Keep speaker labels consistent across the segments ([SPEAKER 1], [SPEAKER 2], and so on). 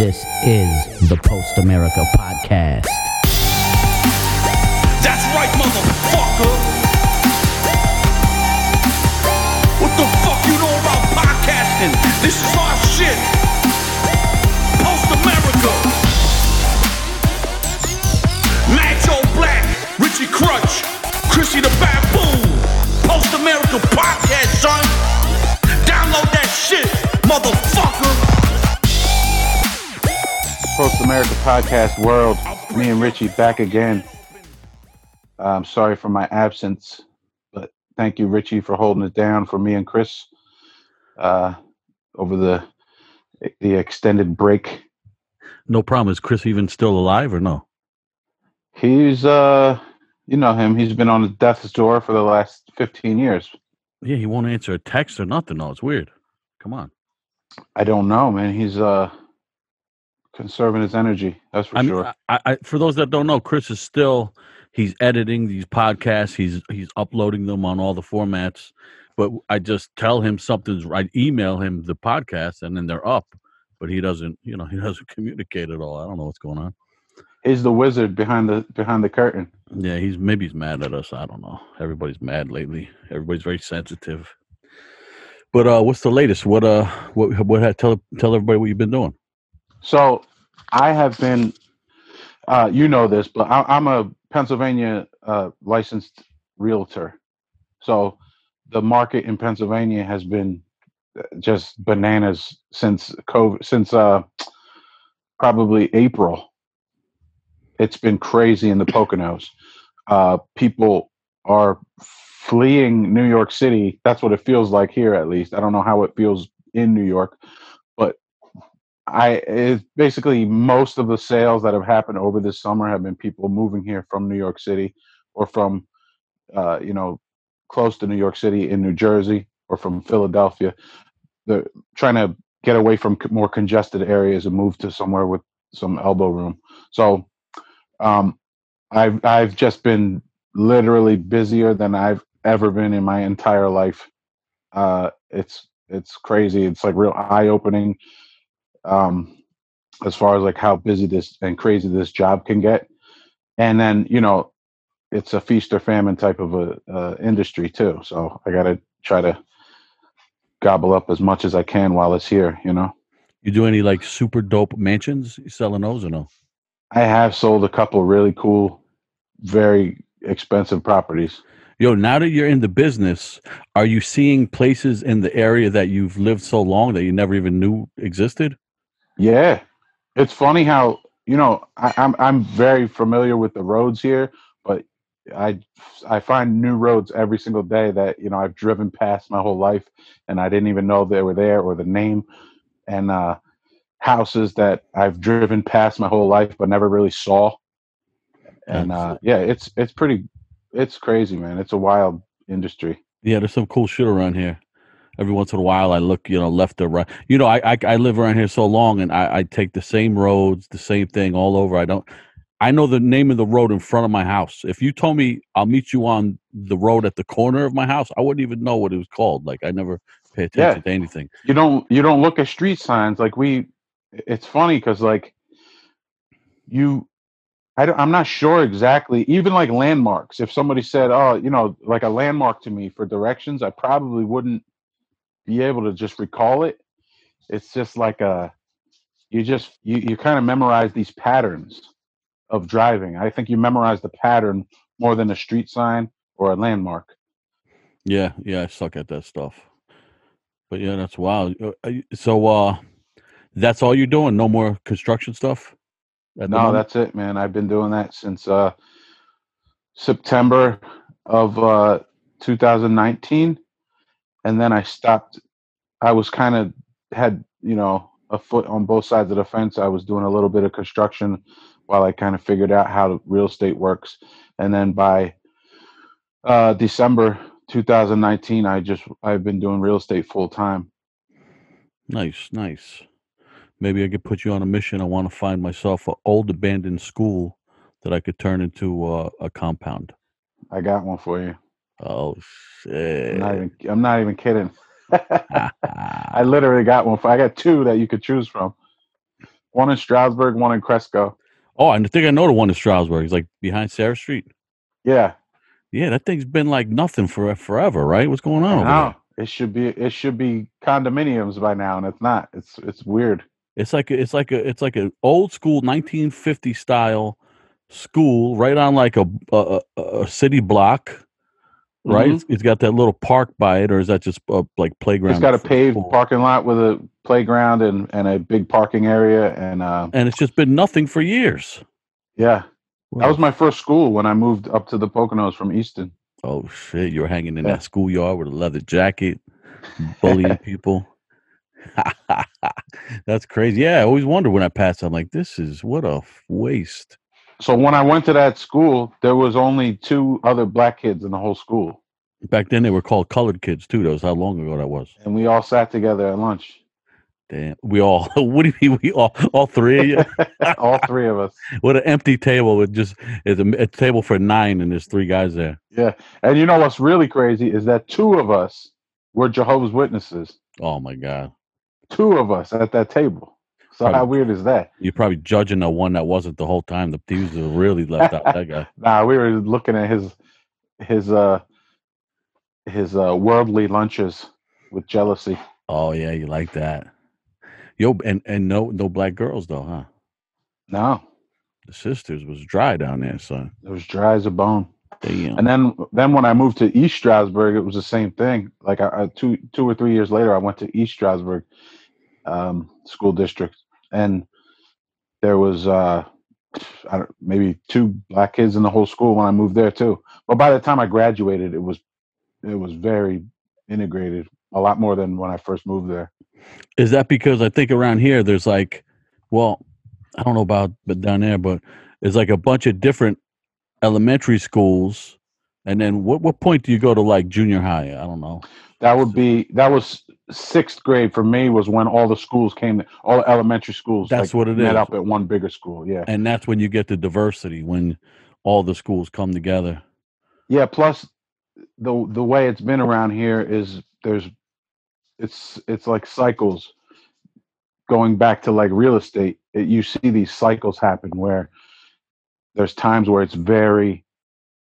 [SPEAKER 1] This is the Post America Podcast.
[SPEAKER 2] That's right, motherfucker. What the fuck you know about podcasting? This is our shit. Post America. Joe Black, Richie Krutch, Chrissy the Baboon. Post America Podcast, son. Download that shit, motherfucker.
[SPEAKER 3] Post America Podcast World. Me and Richie back again. I'm sorry for my absence, but thank you, Richie, for holding it down for me and Chris uh, over the the extended break.
[SPEAKER 4] No problem. Is Chris even still alive or no?
[SPEAKER 3] He's, uh, you know him. He's been on the death's door for the last 15 years.
[SPEAKER 4] Yeah, he won't answer a text or nothing. No, it's weird. Come on.
[SPEAKER 3] I don't know, man. He's uh conserving his energy. That's for
[SPEAKER 4] I mean,
[SPEAKER 3] sure.
[SPEAKER 4] I, I, for those that don't know, Chris is still he's editing these podcasts. He's he's uploading them on all the formats. But I just tell him something's. I email him the podcast, and then they're up. But he doesn't. You know, he doesn't communicate at all. I don't know what's going on.
[SPEAKER 3] He's the wizard behind the behind the curtain.
[SPEAKER 4] Yeah, he's maybe he's mad at us. I don't know. Everybody's mad lately. Everybody's very sensitive. But uh, what's the latest? What uh, what what? Tell tell everybody what you've been doing.
[SPEAKER 3] So I have been, uh, you know this, but I, I'm a Pennsylvania uh, licensed realtor. So the market in Pennsylvania has been uh, just bananas since COVID, since uh, probably April. It's been crazy in the Poconos. Uh, people are fleeing New York City. That's what it feels like here, at least. I don't know how it feels in New York, I it's basically most of the sales that have happened over this summer have been people moving here from New York City or from uh, you know close to New York City in New Jersey or from Philadelphia. They're trying to get away from more congested areas and move to somewhere with some elbow room. So um, I've I've just been literally busier than I've ever been in my entire life. Uh, it's it's crazy. It's like real eye opening um, as far as like how busy this and crazy this job can get. And then you know, it's a feast or famine type of a uh, industry too. So I got to try to gobble up as much as I can while it's here. You know,
[SPEAKER 4] You do any like super dope mansions? You selling those or no?
[SPEAKER 3] I have sold a couple really cool, very expensive properties.
[SPEAKER 4] Yo, now that you're in the business, are you seeing places in the area that you've lived so long that you never even knew existed?
[SPEAKER 3] Yeah, it's funny how you know I, I'm I'm very familiar with the roads here, but I I find new roads every single day that you know I've driven past my whole life and I didn't even know they were there or the name, and uh, houses that I've driven past my whole life but never really saw. And uh, yeah, it's it's pretty, it's crazy, man. It's a wild industry.
[SPEAKER 4] Yeah, there's some cool shit around here. Every once in a while, I look, you know, left or right. You know, I I, I live around here so long, and I, I take the same roads, the same thing all over. I don't. I know the name of the road in front of my house. If you told me I'll meet you on the road at the corner of my house, I wouldn't even know what it was called. Like I never pay attention to anything.
[SPEAKER 3] you don't you don't look at street signs like we it's funny because like you I don't, i'm not sure exactly even like landmarks if somebody said oh you know like a landmark to me for directions i probably wouldn't be able to just recall it it's just like a you just you, you kind of memorize these patterns of driving i think you memorize the pattern more than a street sign or a landmark
[SPEAKER 4] Yeah, yeah, I suck at that stuff. But yeah, that's wild. Uh, you- So, uh, that's all you're doing? No more construction stuff?
[SPEAKER 3] No,
[SPEAKER 4] moment?
[SPEAKER 3] that's it, man. I've been doing that since uh, September of uh, 2019, and then I stopped. I was kind of had you know a foot on both sides of the fence. I was doing a little bit of construction while I kind of figured out how real estate works, and then by uh, December 2019, I just I've been doing real estate full time.
[SPEAKER 4] Nice, nice. Maybe I could put you on a mission. I want to find myself an old abandoned school that I could turn into uh, a compound.
[SPEAKER 3] I got one for you.
[SPEAKER 4] Oh
[SPEAKER 3] I'm not
[SPEAKER 4] shit!
[SPEAKER 3] even. I'm not even kidding. I literally got one. For, I got two that you could choose from. one in Stroudsburg, one in Cresco.
[SPEAKER 4] Oh, I think I know the one in Stroudsburg. It's like behind Sarah Street.
[SPEAKER 3] Yeah,
[SPEAKER 4] Yeah, that thing's been like nothing for forever, right? What's going on
[SPEAKER 3] no, it should be it should be condominiums by now, and it's not. It's it's weird.
[SPEAKER 4] It's like a, it's like a it's like an old school 1950 style school right on like a a, a, a city block, right?
[SPEAKER 3] Mhm.
[SPEAKER 4] It's, it's got that little park by it, or is that just uh, like playground?
[SPEAKER 3] It's got a paved parking lot with a playground and and a big parking area, and uh,
[SPEAKER 4] and it's just been nothing for years.
[SPEAKER 3] yeah, that was my first school when I moved up to the Poconos from Easton.
[SPEAKER 4] Oh shit! You're hanging in
[SPEAKER 3] Yeah.
[SPEAKER 4] that schoolyard with a leather jacket, bullying people. That's crazy. Yeah, I always wonder when I pass. I'm like, this is what a waste.
[SPEAKER 3] So when I went to that school, there was only two other black kids in the whole school,
[SPEAKER 4] Back then they were called colored kids too. That was how long ago that was.
[SPEAKER 3] and we all sat together at lunch.
[SPEAKER 4] Damn, we all. What do you mean? We all, all three of you?
[SPEAKER 3] all three of us.
[SPEAKER 4] What an empty table with just it's a, a table for nine, and there's three guys there.
[SPEAKER 3] Yeah, and you know what's really crazy is that two of us were Jehovah's Witnesses.
[SPEAKER 4] Oh my god!
[SPEAKER 3] Two of us at that table. So how weird is that?
[SPEAKER 4] You're probably judging the one that wasn't the whole time. The thieves are really left out. That guy.
[SPEAKER 3] Nah, we were looking at his his uh his uh worldly lunches with jealousy.
[SPEAKER 4] Oh yeah, you like that. Yo, and and no no black girls though, huh?
[SPEAKER 3] No,
[SPEAKER 4] The sisters was dry down there, son.
[SPEAKER 3] it was dry as a bone.
[SPEAKER 4] Damn.
[SPEAKER 3] And then then when I moved to East Stroudsburg, it was the same thing. Like I, I, two two or three years later, I went to East Stroudsburg um, school district, and there was uh, I don't, maybe two black kids in the whole school when I moved there too. But by the time I graduated, it was it was very integrated, a lot more than when I first moved there.
[SPEAKER 4] Is that because I think around here there's like, well, I don't know about but down there, but it's like a bunch of different elementary schools, and then what what point do you go to like junior high? I don't know.
[SPEAKER 3] That would be that was sixth grade for me was when all the schools came, all the elementary schools.
[SPEAKER 4] That's
[SPEAKER 3] like,
[SPEAKER 4] what it
[SPEAKER 3] met
[SPEAKER 4] is.
[SPEAKER 3] up at one bigger school. Yeah.
[SPEAKER 4] And that's when you get the diversity when all the schools come together.
[SPEAKER 3] Yeah. Plus, the the way it's been around here is there's it's it's like cycles. Going back to like real estate, it, you see these cycles happen where there's times where it's very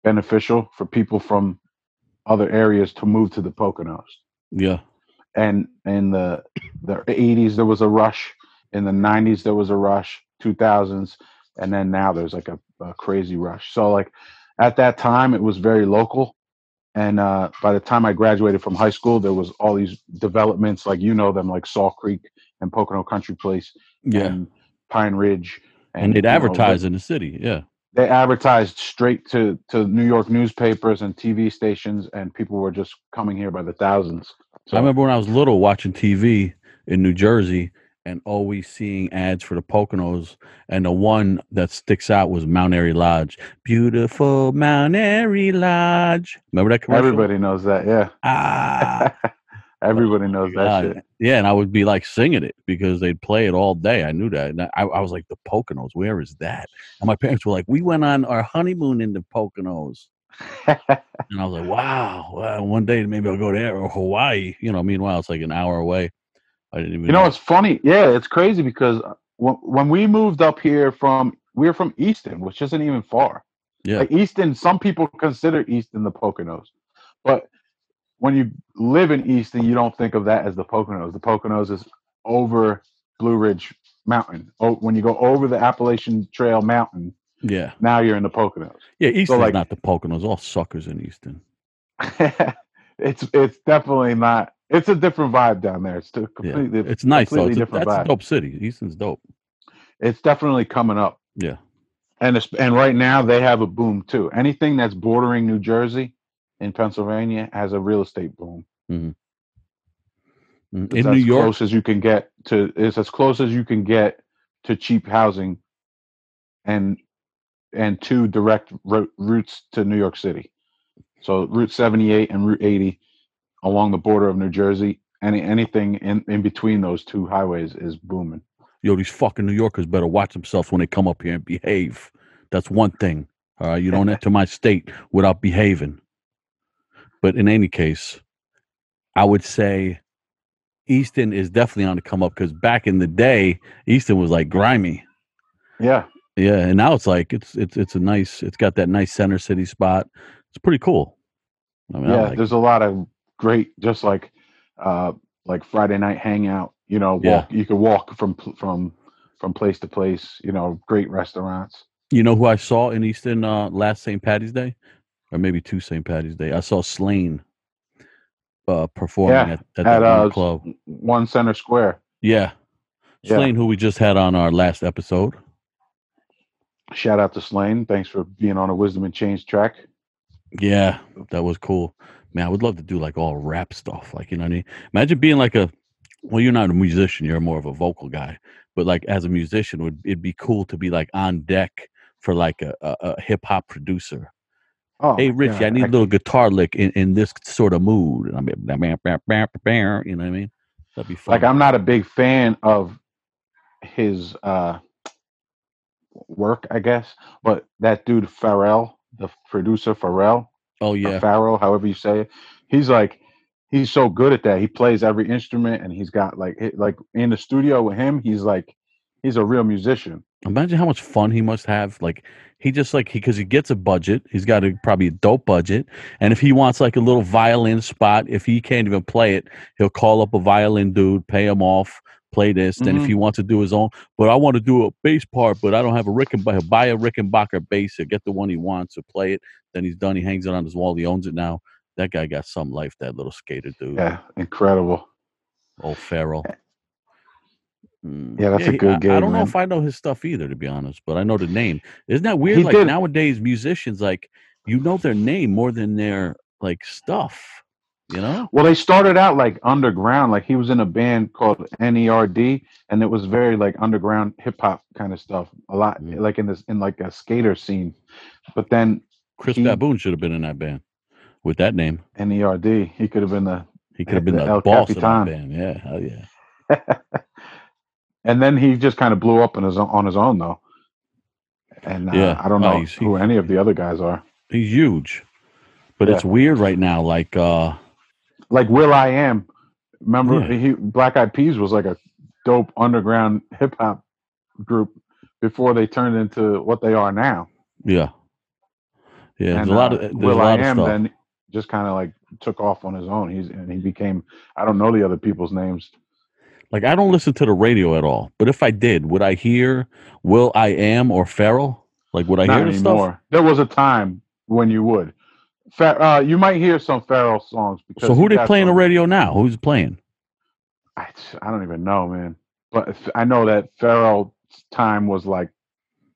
[SPEAKER 3] beneficial for people from other areas to move to the Poconos.
[SPEAKER 4] Yeah.
[SPEAKER 3] And in the the 80s there was a rush, in the 90s there was a rush, 2000s, and then now there's like a, a crazy rush. So like at that time it was very local and uh, by the time I graduated from high school, there was all these developments, like you know them, like Saw Creek and Pocono Country Place,
[SPEAKER 4] Yeah.
[SPEAKER 3] and Pine Ridge,
[SPEAKER 4] And they'd
[SPEAKER 3] you know,
[SPEAKER 4] advertise in the city. Yeah.
[SPEAKER 3] They, they advertised straight to to New York newspapers and TV stations, and people were just coming here by the thousands. So
[SPEAKER 4] I remember when I was little watching TV in New Jersey and always seeing ads for the Poconos. And the one that sticks out was Mount Airy Lodge. Beautiful Mount Airy Lodge. Remember that commercial?
[SPEAKER 3] everybody knows that, yeah.
[SPEAKER 4] Ah,
[SPEAKER 3] everybody knows that shit.
[SPEAKER 4] yeah. And I would be like singing it because they'd play it all day. I knew that. And I, I was like, the Poconos, where is that? And my parents were like, we went on our honeymoon in the Poconos. And I was like, wow, well, one day maybe I'll go there or Hawaii. You know, meanwhile, it's like an hour away. I didn't even
[SPEAKER 3] You know, it's funny. Yeah, it's crazy because uh, when, when we moved up here from, we are from Easton, which isn't even far.
[SPEAKER 4] Yeah.
[SPEAKER 3] Like Easton, some people consider Easton the Poconos, but when you live in Easton, you don't think of that as the Poconos. The Poconos is over Blue Ridge Mountain. Oh, when you go over the Appalachian Trail Mountain,
[SPEAKER 4] Yeah.
[SPEAKER 3] now you're in the Poconos.
[SPEAKER 4] Yeah. Easton's
[SPEAKER 3] like-
[SPEAKER 4] not the Poconos, all suckers in Easton.
[SPEAKER 3] it's it's definitely not. It's a different vibe down there. It's a
[SPEAKER 4] Yeah.
[SPEAKER 3] completely.
[SPEAKER 4] It's nice though.
[SPEAKER 3] completely
[SPEAKER 4] It's a,
[SPEAKER 3] different
[SPEAKER 4] that's a
[SPEAKER 3] vibe.
[SPEAKER 4] dope city. Easton's dope.
[SPEAKER 3] It's definitely coming up.
[SPEAKER 4] Yeah.
[SPEAKER 3] and it's, and right now they have a boom too. Anything that's bordering New Jersey in Pennsylvania has a real estate boom.
[SPEAKER 4] Mm.
[SPEAKER 3] It's
[SPEAKER 4] In
[SPEAKER 3] as
[SPEAKER 4] New York,
[SPEAKER 3] close as you can get to. It's as close as you can get to cheap housing, and and two direct ro- routes to New York City. So Route 78 and Route 80 along the border of New Jersey. Any anything in, in between those two highways is booming.
[SPEAKER 4] yo, these fucking New Yorkers better watch themselves when they come up here and behave. That's one thing. All right. You don't enter my state without behaving. But in any case, I would say Easton is definitely on the come up because back in the day, Easton was like grimy.
[SPEAKER 3] Yeah,
[SPEAKER 4] Yeah, and now it's like it's it's it's a nice. It's got that nice center city spot. It's pretty cool. I mean, I
[SPEAKER 3] yeah.
[SPEAKER 4] like it.
[SPEAKER 3] there's a lot of great, just like uh like Friday night hangout. You know, walk.
[SPEAKER 4] Yeah.
[SPEAKER 3] You could walk from from from place to place. You know, great restaurants.
[SPEAKER 4] You know who I saw in Easton uh, last St. Patty's Day, or maybe two St. Patty's Day. I saw Slaine uh, performing
[SPEAKER 3] Yeah,
[SPEAKER 4] at, at
[SPEAKER 3] at,
[SPEAKER 4] that
[SPEAKER 3] uh,
[SPEAKER 4] club.
[SPEAKER 3] One Center Square.
[SPEAKER 4] Yeah,
[SPEAKER 3] Yeah.
[SPEAKER 4] Slaine, who we just had on our last episode.
[SPEAKER 3] Shout out to Slaine. Thanks for being on a Wisdom in Chains track.
[SPEAKER 4] Yeah, that was cool. Man, I would love to do like all rap stuff. Like, you know what I mean? Imagine being like a well, you're not a musician, you're more of a vocal guy. But like as a musician, would it'd be cool to be like on deck for like a, a, a hip hop producer.
[SPEAKER 3] Oh,
[SPEAKER 4] hey Richie,
[SPEAKER 3] yeah,
[SPEAKER 4] I need a little guitar lick in, in this sort of mood. And I mean, you know what I mean? That'd be fun.
[SPEAKER 3] like I'm not a big fan of his uh work, I guess. But that dude Pharrell, the producer Pharrell,
[SPEAKER 4] oh yeah,
[SPEAKER 3] Pharrell, however you say it, he's like he's so good at that. He plays every instrument, and he's got like it- like in the studio with him, he's like he's a real musician.
[SPEAKER 4] imagine how much fun he must have. Like he just like because he, gets a budget, he's got a probably a dope budget, and if he wants like a little violin spot, if he can't even play it, he'll call up a violin dude, pay him off, play this. Then if
[SPEAKER 3] Mhm.
[SPEAKER 4] he wants to do his own, but I want to do a bass part, but I don't have a Rickenbacker, buy a Rickenbacker bass, he'll get the one he wants to play it. Then he's done. He hangs it on his wall. He owns it now. That guy got some life. That little skater dude.
[SPEAKER 3] Yeah, incredible.
[SPEAKER 4] Old Pharrell. Mm,
[SPEAKER 3] Yeah, that's a
[SPEAKER 4] he-
[SPEAKER 3] good
[SPEAKER 4] I, I don't know if I know his stuff either, to be honest, but I know the name. Isn't that weird?
[SPEAKER 3] He
[SPEAKER 4] like
[SPEAKER 3] did-
[SPEAKER 4] nowadays, musicians like you know their name more than their like stuff. You know?
[SPEAKER 3] Well, they started out like underground. Like he was in a band called NERD, and it was very like underground hip hop kind of stuff. A lot
[SPEAKER 4] Mm.
[SPEAKER 3] like in this in like a skater scene. But then
[SPEAKER 4] Chris
[SPEAKER 3] He-
[SPEAKER 4] Baboon should have been in that band with that name.
[SPEAKER 3] NERD, he could have been the.
[SPEAKER 4] He could have been
[SPEAKER 3] The
[SPEAKER 4] the, boss
[SPEAKER 3] Capitan.
[SPEAKER 4] of that band. Yeah, hell yeah.
[SPEAKER 3] and then he just kind of blew up on his own, on his own though. And uh,
[SPEAKER 4] Yeah.
[SPEAKER 3] I don't
[SPEAKER 4] Oh,
[SPEAKER 3] know
[SPEAKER 4] he's-
[SPEAKER 3] who any of the other guys are.
[SPEAKER 4] He's huge, but it's weird right now. Like, uh,
[SPEAKER 3] Like Will I Am. Remember,
[SPEAKER 4] Yeah.
[SPEAKER 3] he Black Eyed Peas was like a dope underground hip hop group before they turned into what they are now.
[SPEAKER 4] yeah, yeah. There's
[SPEAKER 3] and
[SPEAKER 4] a lot
[SPEAKER 3] uh,
[SPEAKER 4] of there's
[SPEAKER 3] Will I Am then just kind of like took off on his own. He's and he became I don't know the other people's names.
[SPEAKER 4] Like I don't listen to the radio at all. But if I did, would I hear Will I Am or Pharrell? Like would I
[SPEAKER 3] Not
[SPEAKER 4] hear
[SPEAKER 3] anymore.
[SPEAKER 4] stuff?
[SPEAKER 3] There was a time when you would. Uh, you might hear some Pharrell songs. Because
[SPEAKER 4] So who they playing the radio now? Who's playing?
[SPEAKER 3] I, I don't even know, man. But I know that Pharrell's time was like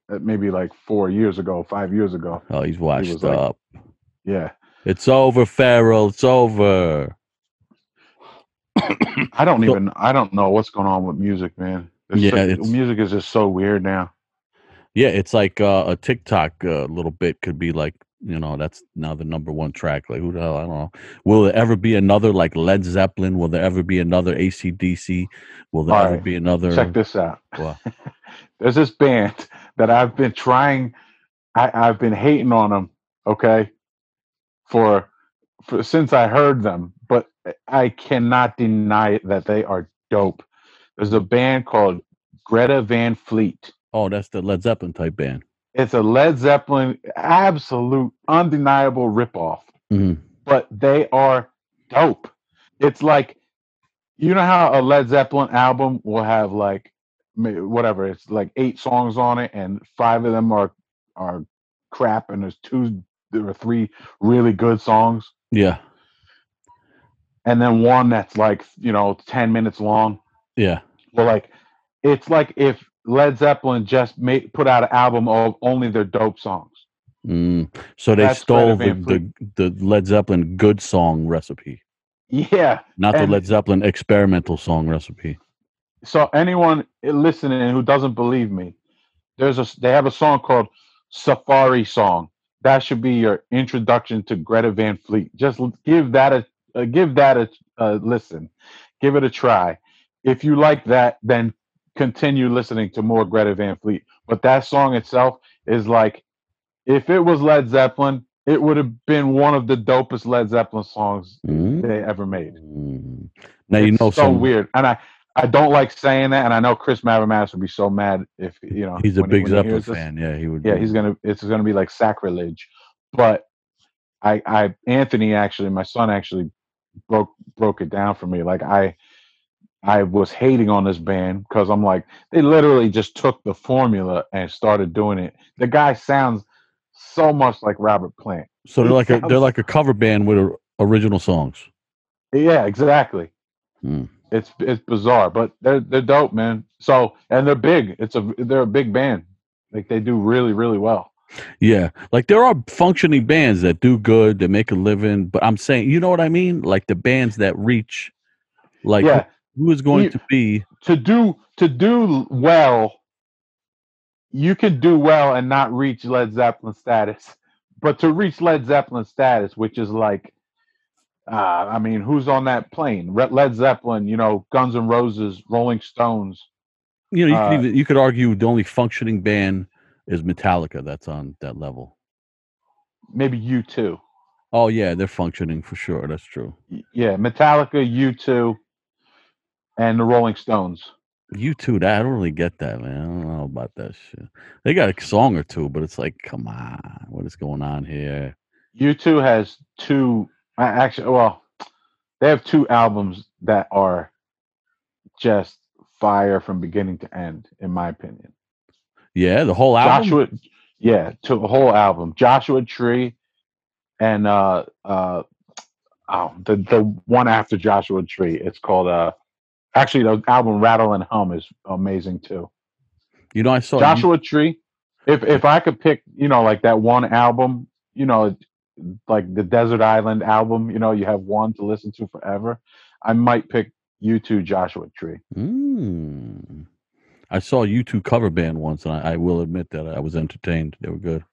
[SPEAKER 3] uh, maybe like four years ago, five years ago.
[SPEAKER 4] Oh, he's washed
[SPEAKER 3] was like-
[SPEAKER 4] up.
[SPEAKER 3] Yeah,
[SPEAKER 4] It's over, Pharrell. It's over.
[SPEAKER 3] I don't
[SPEAKER 4] So-
[SPEAKER 3] even I don't know what's going on with music, man. There's
[SPEAKER 4] Yeah, it's-
[SPEAKER 3] music is just so weird now.
[SPEAKER 4] Yeah, it's like uh, a TikTok uh, little bit could be like, you know, that's now the number one track. Like, who the hell? I don't know. Will there ever be another like Led Zeppelin? Will there ever be another ACDC? Will there
[SPEAKER 3] All
[SPEAKER 4] ever
[SPEAKER 3] right,
[SPEAKER 4] be another?
[SPEAKER 3] Check this out. There's this band that I've been trying. I, I've been hating on them. Okay, for for since I heard them, but I cannot deny that they are dope. There's a band called Greta Van Fleet.
[SPEAKER 4] Oh, that's the Led Zeppelin type band.
[SPEAKER 3] It's a Led Zeppelin absolute undeniable ripoff,
[SPEAKER 4] Mhm.
[SPEAKER 3] but they are dope. It's like you know how a Led Zeppelin album will have like whatever it's like eight songs on it and five of them are are crap and there's two there are three really good songs
[SPEAKER 4] Yeah,
[SPEAKER 3] and then one that's like you know 10 minutes long
[SPEAKER 4] yeah.
[SPEAKER 3] well like it's like if led zeppelin just made put out an album of only their dope songs.
[SPEAKER 4] Mm. So they
[SPEAKER 3] That's
[SPEAKER 4] stole the, the the Led Zeppelin good song recipe,
[SPEAKER 3] yeah
[SPEAKER 4] not the Led Zeppelin experimental song recipe.
[SPEAKER 3] so anyone listening who doesn't believe me there's a they have a song called safari song. That should be your introduction to greta van fleet. Just give that a uh, give that a, a listen. Give it a try. If you like that then continue listening to more greta van fleet but that song itself is like if it was led zeppelin it would have been one of the dopest Led Zeppelin songs
[SPEAKER 4] Mm.
[SPEAKER 3] they ever made.
[SPEAKER 4] Mm. Now you know
[SPEAKER 3] so
[SPEAKER 4] some.
[SPEAKER 3] weird, and I I don't like saying that, and I know Chris Mavromatis would be so mad if you know
[SPEAKER 4] He's a big
[SPEAKER 3] he
[SPEAKER 4] Zeppelin fan. Yeah, he would.
[SPEAKER 3] Yeah,
[SPEAKER 4] be.
[SPEAKER 3] he's gonna it's gonna be like sacrilege, but I I Anthony actually my son actually broke broke it down for me. Like I I was hating on this band because I'm like they literally just took the formula and started doing it. The guy sounds so much like Robert Plant.
[SPEAKER 4] So they're like a they're like a cover band with original songs.
[SPEAKER 3] Yeah, exactly.
[SPEAKER 4] Hmm.
[SPEAKER 3] It's it's bizarre, but they're they're dope, man. So and they're big. It's a they're a big band. Like they do really really well.
[SPEAKER 4] Yeah, like there are functioning bands that do good, that make a living. But I'm saying, you know what I mean? Like the bands that reach, like
[SPEAKER 3] yeah,
[SPEAKER 4] who is going
[SPEAKER 3] You-
[SPEAKER 4] to be?
[SPEAKER 3] to do to do well, you can do well and not reach Led Zeppelin status. But to reach Led Zeppelin status, which is like, uh, I mean, who's on that plane? Led Zeppelin, you know, Guns and Roses, Rolling Stones.
[SPEAKER 4] You know, you
[SPEAKER 3] uh,
[SPEAKER 4] could even you could argue the only functioning band is Metallica. That's on that level.
[SPEAKER 3] Maybe you too.
[SPEAKER 4] Oh yeah, they're functioning for sure. That's true.
[SPEAKER 3] Yeah, Metallica, U2, and the Rolling Stones.
[SPEAKER 4] U2. That I don't really get that, man. I don't know about that shit. They got a song or two, but it's like, come on, what is going on here?
[SPEAKER 3] U2 has two uh, actually well they have two albums that are just fire from beginning to end in my opinion.
[SPEAKER 4] Yeah, the whole album.
[SPEAKER 3] Joshua yeah, to the whole album. Joshua Tree and uh uh oh the the one after Joshua Tree. It's called uh actually the album Rattle and Hum is amazing too.
[SPEAKER 4] You know, I saw you-
[SPEAKER 3] Joshua Tree. If if I could pick, you know, like that one album, you know, like the Desert Island album, you know, you have one to listen to forever. I might pick U2 Joshua Tree.
[SPEAKER 4] Mm. I saw U2 cover band once, and I, I will admit that I was entertained. They were good.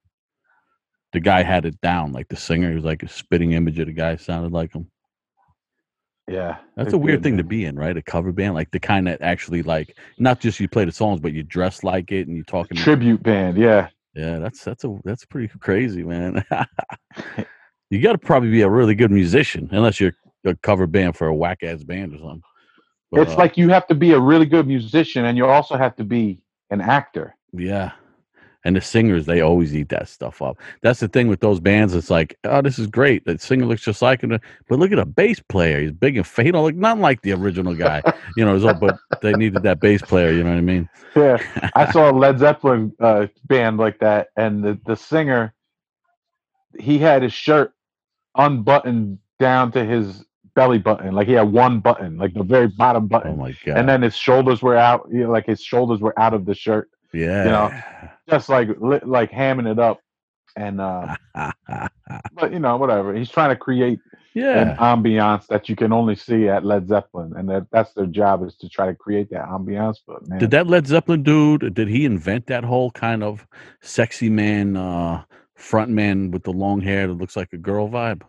[SPEAKER 4] The guy had it down, like the singer. He was like a spitting image of the guy. Sounded like him.
[SPEAKER 3] Yeah,
[SPEAKER 4] That's a weird
[SPEAKER 3] good,
[SPEAKER 4] thing to be in, right? A cover band, like the kind that actually like not just you play the songs, but you dress like it and you talking.
[SPEAKER 3] Tribute band, yeah.
[SPEAKER 4] Yeah, that's that's a that's pretty crazy, man. you got to probably be a really good musician, unless you're a cover band for a whack ass band or something. But,
[SPEAKER 3] it's
[SPEAKER 4] uh,
[SPEAKER 3] like you have to be a really good musician and you also have to be an actor.
[SPEAKER 4] Yeah. And the singers, they always eat that stuff up. That's the thing with those bands. It's like, oh, this is great. The singer looks just like him. But look at a bass player. He's big and fat. You know, like not like the original guy. you know, so- but they needed that bass player. You know what I mean?
[SPEAKER 3] Yeah. I saw a Led Zeppelin uh, band like that, and the, the singer, he had his shirt unbuttoned down to his belly button. Like he had one button, like the very bottom button.
[SPEAKER 4] Oh
[SPEAKER 3] button.
[SPEAKER 4] my god.
[SPEAKER 3] and then his shoulders were out, you know, like his shoulders were out of the shirt,
[SPEAKER 4] yeah.
[SPEAKER 3] You know, just like like hamming it up. And uh, but you know, whatever. He's trying to create
[SPEAKER 4] yeah.
[SPEAKER 3] an ambiance that you can only see at Led Zeppelin, and that, that's their job is to try to create that ambiance. But man,
[SPEAKER 4] Did that Led Zeppelin dude? Did he invent that whole kind of sexy man, uh, front man with the long hair that looks like a girl vibe?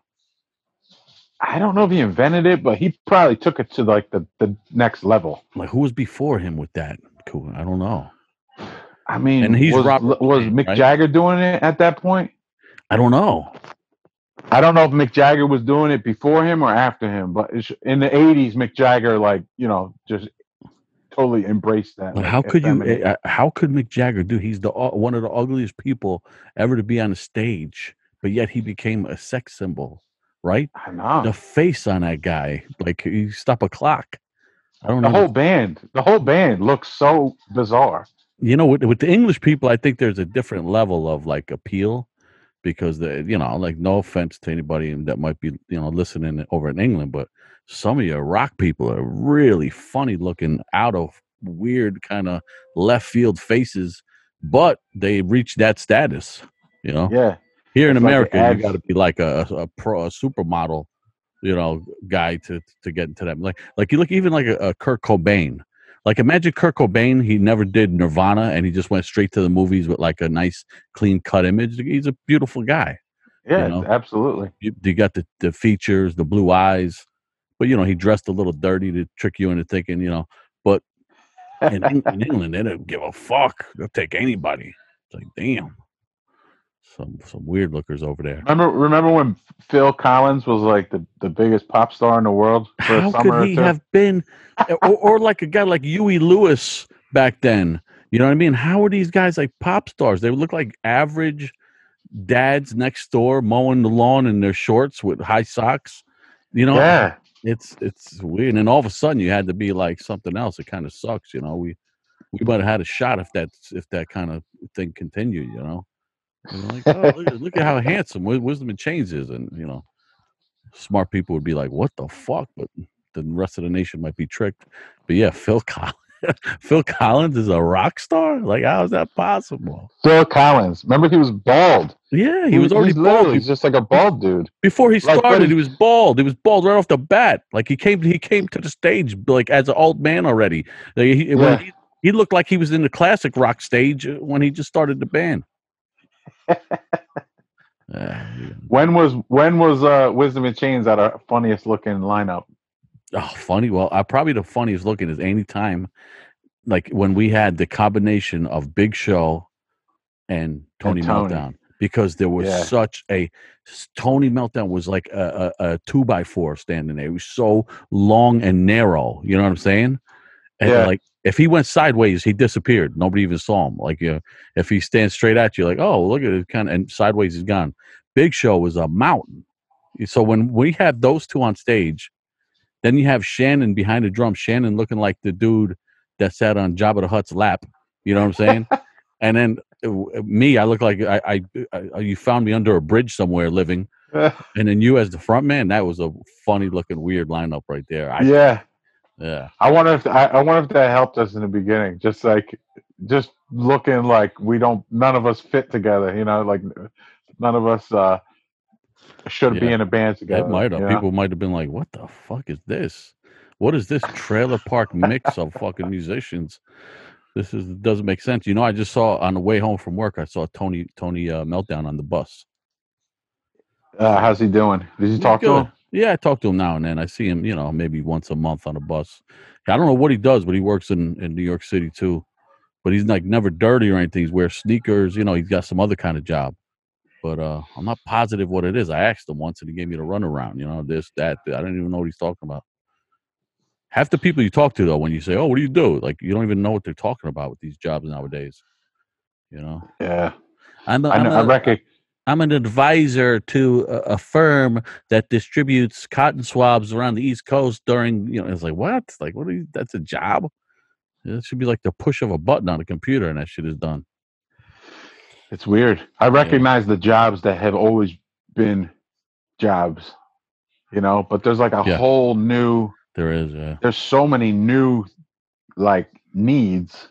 [SPEAKER 3] I don't know if he invented it, but he probably took it to like the, the next level.
[SPEAKER 4] Like who was before him with that? Cool. I don't know.
[SPEAKER 3] I mean,
[SPEAKER 4] And he's
[SPEAKER 3] was,
[SPEAKER 4] Robert
[SPEAKER 3] was Mick
[SPEAKER 4] right?
[SPEAKER 3] Jagger doing it at that point?
[SPEAKER 4] I don't know.
[SPEAKER 3] I don't know if Mick Jagger was doing it before him or after him, but it's, in the '80s, Mick Jagger, like you know, just totally embraced that.
[SPEAKER 4] But
[SPEAKER 3] like,
[SPEAKER 4] how could you? uh, How could Mick Jagger do? He's the one of the ugliest people ever to be on a stage, but yet he became a sex symbol, right?
[SPEAKER 3] I know
[SPEAKER 4] The face on that guy, like you stop a clock. I don't
[SPEAKER 3] the
[SPEAKER 4] know.
[SPEAKER 3] The whole band. The whole band looks so bizarre.
[SPEAKER 4] You know, with, with the English people, I think there's a different level of like appeal because the you know, like no offense to anybody that might be you know listening over in England, but some of your rock people are really funny looking, out of weird kind of left field faces, but they reach that status. You know,
[SPEAKER 3] Yeah,
[SPEAKER 4] here in
[SPEAKER 3] It's like
[SPEAKER 4] America, you got to be like a, a pro, a supermodel, you know, guy to to get into that. Like, like you look even like a, a Kurt Cobain. Like, imagine Kurt Cobain. He never did Nirvana, and he just went straight to the movies with like a nice, clean cut image. He's a beautiful guy.
[SPEAKER 3] yeah,
[SPEAKER 4] know?
[SPEAKER 3] absolutely.
[SPEAKER 4] You, you got the the features, the blue eyes, but you know he dressed a little dirty to trick you into thinking, you know. But in, in England, they don't give a fuck. They'll take anybody. It's like, damn. Some some weird lookers over there.
[SPEAKER 3] Remember, remember when Phil Collins was like the, the biggest pop star in the world for
[SPEAKER 4] How
[SPEAKER 3] a summer
[SPEAKER 4] could he
[SPEAKER 3] or two?
[SPEAKER 4] have been, or, or like a guy like Huey Lewis back then? You know what I mean? How are these guys like pop stars? They would look like average dads next door mowing the lawn in their shorts with high socks. You know,
[SPEAKER 3] yeah,
[SPEAKER 4] it's it's weird. And then all of a sudden, you had to be like something else. It kind of sucks. You know, we we might have had a shot if that's if that kind of thing continued. You know, like oh, look, at- look at how handsome Wi- Wisdom in Chains is, and you know, smart people would be like, "What the fuck?" But the rest of the nation might be tricked. But yeah, Phil Collins, Phil Collins is a rock star. Like, how is that possible?
[SPEAKER 3] Phil Collins. Remember, he was bald.
[SPEAKER 4] Yeah, he was already
[SPEAKER 3] he's
[SPEAKER 4] bald He's
[SPEAKER 3] just like a bald dude.
[SPEAKER 4] before he started.
[SPEAKER 3] is-
[SPEAKER 4] He was bald. He was bald right off the bat. Like he came, he came to the stage like as an old man already. Like, he,
[SPEAKER 3] Yeah.
[SPEAKER 4] he, he looked like he was in the classic rock stage uh, when he just started the band. Yeah.
[SPEAKER 3] When was when was uh, Wisdom in Chains at our funniest looking lineup?
[SPEAKER 4] Oh, funny. Well, uh, probably the funniest looking is any time, like when we had the combination of Big Show and Tony,
[SPEAKER 3] Tony.
[SPEAKER 4] Meltdown, because there was
[SPEAKER 3] Yeah.
[SPEAKER 4] such a Tony Meltdown was like a, a, a two by four standing there. It was so long and narrow. You know what I'm saying? And
[SPEAKER 3] Yeah.
[SPEAKER 4] like if he went sideways, he disappeared. Nobody even saw him. Like uh, if he stands straight at you, like oh look at it, kind of and sideways he's gone. Big Show was a mountain. So when we had those two on stage, then you have Shannon behind the drum. Shannon looking like the dude that sat on Jabba the Hutt's lap. You know what I'm saying? and then uh, me, I look like I, I, I you found me under a bridge somewhere living, and then you as the front man. That was a funny looking weird lineup right there. I,
[SPEAKER 3] yeah,
[SPEAKER 4] yeah.
[SPEAKER 3] I wonder if I, I wonder if that helped us in the beginning. Just like, just looking like we don't, none of us fit together. You know, like none of us uh should be in a band together.
[SPEAKER 4] That might have
[SPEAKER 3] you know?
[SPEAKER 4] people might have been like, "What the fuck is this? What is this trailer park mix of fucking musicians? This is doesn't make sense." You know, I just saw on the way home from work, I saw Tony Tony uh, meltdown on the bus.
[SPEAKER 3] Uh, how's he doing? Did you
[SPEAKER 4] He's
[SPEAKER 3] talk to him?
[SPEAKER 4] Yeah, I talk to him now and then. I see him, you know, maybe once a month on a bus. I don't know what he does, but he works in in New York City too. But he's like never dirty or anything. He's wears sneakers. You know, he's got some other kind of job. But uh I'm not positive what it is. I asked him once and he gave me the runaround. You know, this, that. I don't even know what he's talking about. Half the people you talk to though, when you say, "Oh, what do you do?" Like you don't even know what they're talking about with these jobs nowadays. You know,
[SPEAKER 3] Yeah,
[SPEAKER 4] I'm a,
[SPEAKER 3] I
[SPEAKER 4] I'm
[SPEAKER 3] know. I.
[SPEAKER 4] I'm an advisor to a, firm that distributes cotton swabs around the East Coast during, you know, it's like, what? Like, what are you, that's a job? It should be like the push of a button on a computer and that shit is done.
[SPEAKER 3] It's weird. I recognize the jobs that have always been jobs, you know, but there's like a
[SPEAKER 4] Yeah.
[SPEAKER 3] whole new,
[SPEAKER 4] There is, uh,
[SPEAKER 3] there's so many new like needs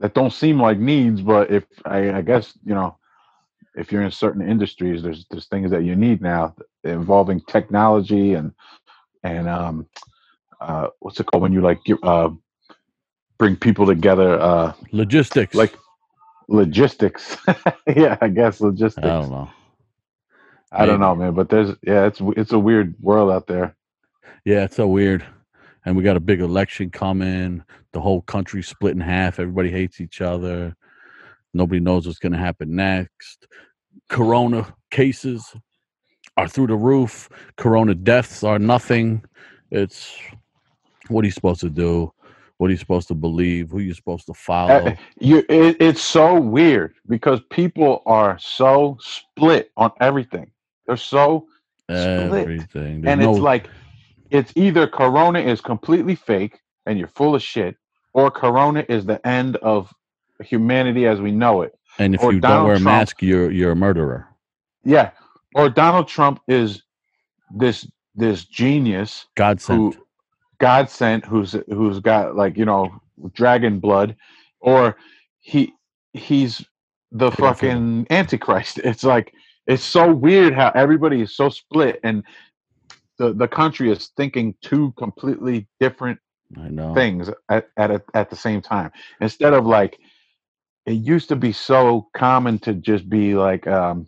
[SPEAKER 3] that don't seem like needs, but if I, I guess, you know, if you're in certain industries, there's there's things that you need now involving technology and and um uh what's it called when you like give, uh bring people together uh
[SPEAKER 4] logistics.
[SPEAKER 3] like logistics yeah i guess logistics.
[SPEAKER 4] I don't know.
[SPEAKER 3] I don't know, man, but there's yeah, it's it's a weird world out there.
[SPEAKER 4] Yeah, it's so weird. And we got a big election coming. The whole country split in half. Everybody hates each other. Nobody knows what's going to happen next. Corona cases are through the roof. Corona deaths are nothing. It's what are you supposed to do? What are you supposed to believe? Who are you supposed to follow?
[SPEAKER 3] Uh, You, it, it's so weird because people are so split on everything. They're so, split.
[SPEAKER 4] Everything.
[SPEAKER 3] And
[SPEAKER 4] no,
[SPEAKER 3] it's like, it's either Corona is completely fake and you're full of shit, or Corona is the end of humanity as we know it.
[SPEAKER 4] And if
[SPEAKER 3] or
[SPEAKER 4] you don't wear a
[SPEAKER 3] Trump-
[SPEAKER 4] mask, you're you're a murderer.
[SPEAKER 3] Yeah, or Donald Trump is this this genius
[SPEAKER 4] God
[SPEAKER 3] who
[SPEAKER 4] sent.
[SPEAKER 3] God sent who's who's got like you know dragon blood, or he he's the fucking antichrist. It's like it's so weird how everybody is so split and the the country is thinking two completely different
[SPEAKER 4] I know.
[SPEAKER 3] things at at a, at the same time instead of like it used to be so common to just be like um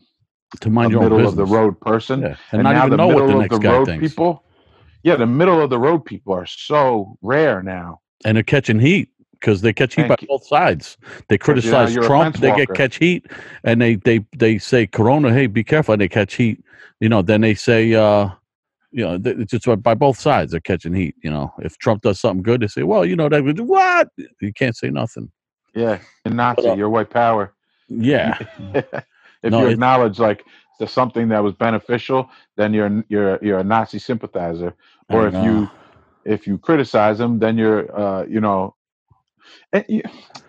[SPEAKER 4] to
[SPEAKER 3] a
[SPEAKER 4] mind own
[SPEAKER 3] middle of the road person
[SPEAKER 4] Yeah. And, not even
[SPEAKER 3] the
[SPEAKER 4] know what the
[SPEAKER 3] middle of the
[SPEAKER 4] guy
[SPEAKER 3] road
[SPEAKER 4] thinks.
[SPEAKER 3] people yeah the middle of the road people are so rare now
[SPEAKER 4] and they're catching heat because they catch heat
[SPEAKER 3] And
[SPEAKER 4] by
[SPEAKER 3] ki-
[SPEAKER 4] both sides. They criticize Trump, they get catch heat, and they they they say Corona, hey, be careful, and they catch heat. You know, then they say, uh, you know, it's just by both sides they're catching heat. You know, if Trump does something good, they say, well, you know, that what you can't say nothing.
[SPEAKER 3] Yeah, and Nazi,
[SPEAKER 4] But, uh,
[SPEAKER 3] your white power.
[SPEAKER 4] Yeah,
[SPEAKER 3] if
[SPEAKER 4] No,
[SPEAKER 3] you acknowledge like there's something that was beneficial, then you're you're you're a Nazi sympathizer. Or if you if you criticize them, then you're uh, you know. And you,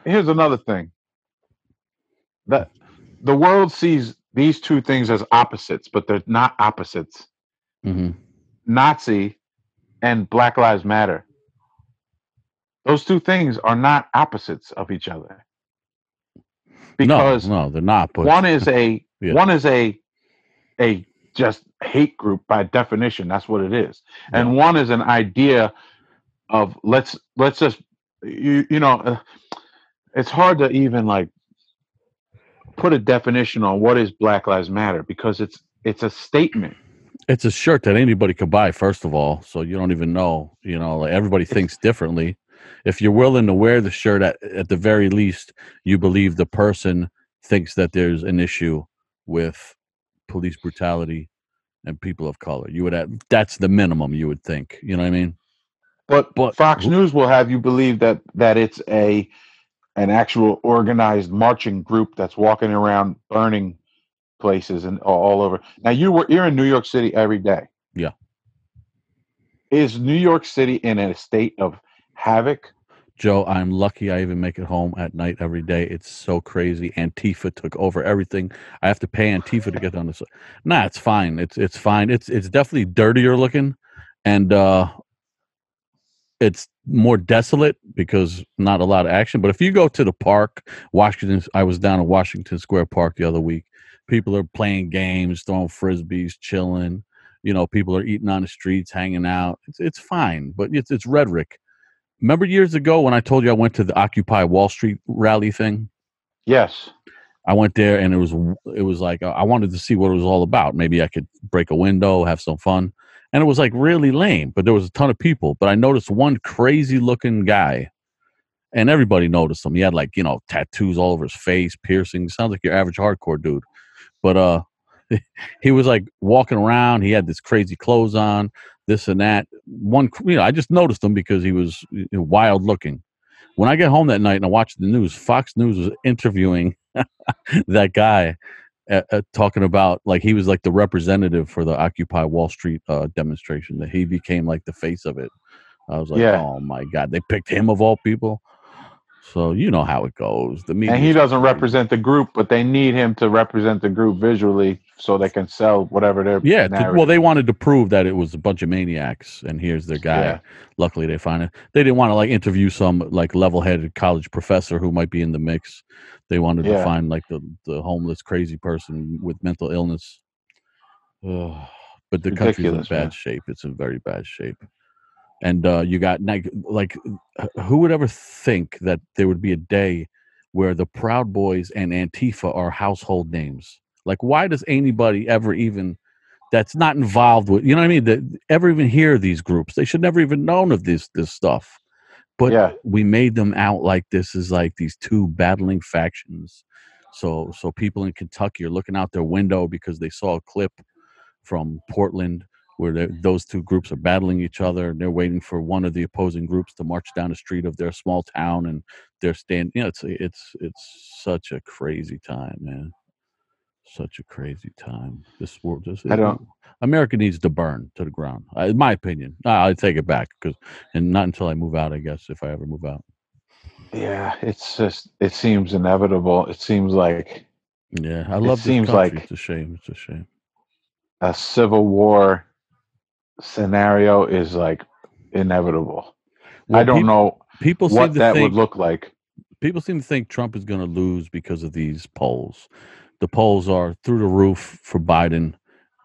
[SPEAKER 3] here's another thing. That the world sees these two things as opposites, but they're not opposites.
[SPEAKER 4] Mhm.
[SPEAKER 3] Nazi and Black Lives Matter. Those two things are not opposites of each other. Because
[SPEAKER 4] no, no, they're not. But
[SPEAKER 3] one is a
[SPEAKER 4] Yeah.
[SPEAKER 3] one is a a just hate group by definition that's what it is and one is an idea of let's let's just you you know uh, it's hard to even like put a definition on what is black lives matter because it's it's a statement
[SPEAKER 4] it's a shirt that anybody could buy first of all so you don't even know you know like everybody thinks differently if you're willing to wear the shirt at, at the very least you believe the person thinks that there's an issue with police brutality and people of color. You would have, that's the minimum you would think you know what i mean?
[SPEAKER 3] But,
[SPEAKER 4] But-
[SPEAKER 3] fox news will have you believe that that it's a an actual organized marching group that's walking around burning places and all, all over. Now you were you're in new york city every day.
[SPEAKER 4] Yeah.
[SPEAKER 3] is new york city in a state of havoc?
[SPEAKER 4] Joe i'm lucky i even make it home at night every day. It's so crazy. Antifa took over everything. I have to pay antifa to get on this nah it's fine. It's it's fine. It's it's definitely dirtier looking and uh it's more desolate because not a lot of action. But if you go to the park washington i was down at washington square park the other week. People are playing games throwing frisbees chilling. You know people are eating on the streets hanging out. It's, it's fine but it's it's rhetoric remember years ago when i told you i went to the occupy wall street rally thing
[SPEAKER 3] yes
[SPEAKER 4] I went there and it was it was like I wanted to see what it was all about. Maybe I could break a window, have some fun. And it was like really lame, but there was a ton of people. But I noticed one crazy looking guy, and everybody noticed him. He had like you know tattoos all over his face, piercings. Sounds like your average hardcore dude. But uh, he was like walking around. He had this crazy clothes on, this and that. One, you know, I just noticed him because he was you know, wild looking. When I get home that night and I watch the news, Fox News was interviewing that guy uh, uh, talking about like he was like the representative for the Occupy Wall Street uh, demonstration. That he became like the face of it. I was like,
[SPEAKER 3] Yeah.
[SPEAKER 4] oh my god, they picked him of all people. So you know how it goes. The media
[SPEAKER 3] and he doesn't represent the group but they need him to represent the group visually so they can sell whatever they're
[SPEAKER 4] Yeah, to, well, they wanted to prove that it was a bunch of maniacs, and here's their guy.
[SPEAKER 3] Yeah.
[SPEAKER 4] Luckily, they find it. They didn't want to like interview some like level-headed college professor who might be in the mix. They wanted to find like the the homeless crazy person with mental illness. Ugh. but the country's in bad
[SPEAKER 3] man.
[SPEAKER 4] shape. It's in very bad shape. And uh, you got like, like, uh, who would ever think that there would be a day where the Proud Boys and Antifa are household names? Like, why does anybody ever even that's not involved with you know what I mean? That ever even hear these groups? They should never even known of this this stuff. But
[SPEAKER 3] Yeah.
[SPEAKER 4] we made them out like this is like these two battling factions. So so people in Kentucky are looking out their window because they saw a clip from Portland where those two groups are battling each other. And they're waiting for one of the opposing groups to march down the street of their small town, and they're standing You know, it's it's it's such a crazy time, man. Such a crazy time. This world just
[SPEAKER 3] I don't-
[SPEAKER 4] America needs to burn to the ground. Uh, in my opinion, I, take it back because, and not until I move out, I guess, if I ever move out.
[SPEAKER 3] yeah it's just it seems inevitable it seems like
[SPEAKER 4] Yeah, I love. this
[SPEAKER 3] seems
[SPEAKER 4] country.
[SPEAKER 3] like-
[SPEAKER 4] it's a shame. It's a shame.
[SPEAKER 3] a civil war scenario is like inevitable
[SPEAKER 4] Well,
[SPEAKER 3] i don't
[SPEAKER 4] peop-
[SPEAKER 3] know
[SPEAKER 4] People
[SPEAKER 3] what that
[SPEAKER 4] think
[SPEAKER 3] would look like
[SPEAKER 4] people seem to think Trump is going to lose because of these polls. The polls are through the roof for Biden.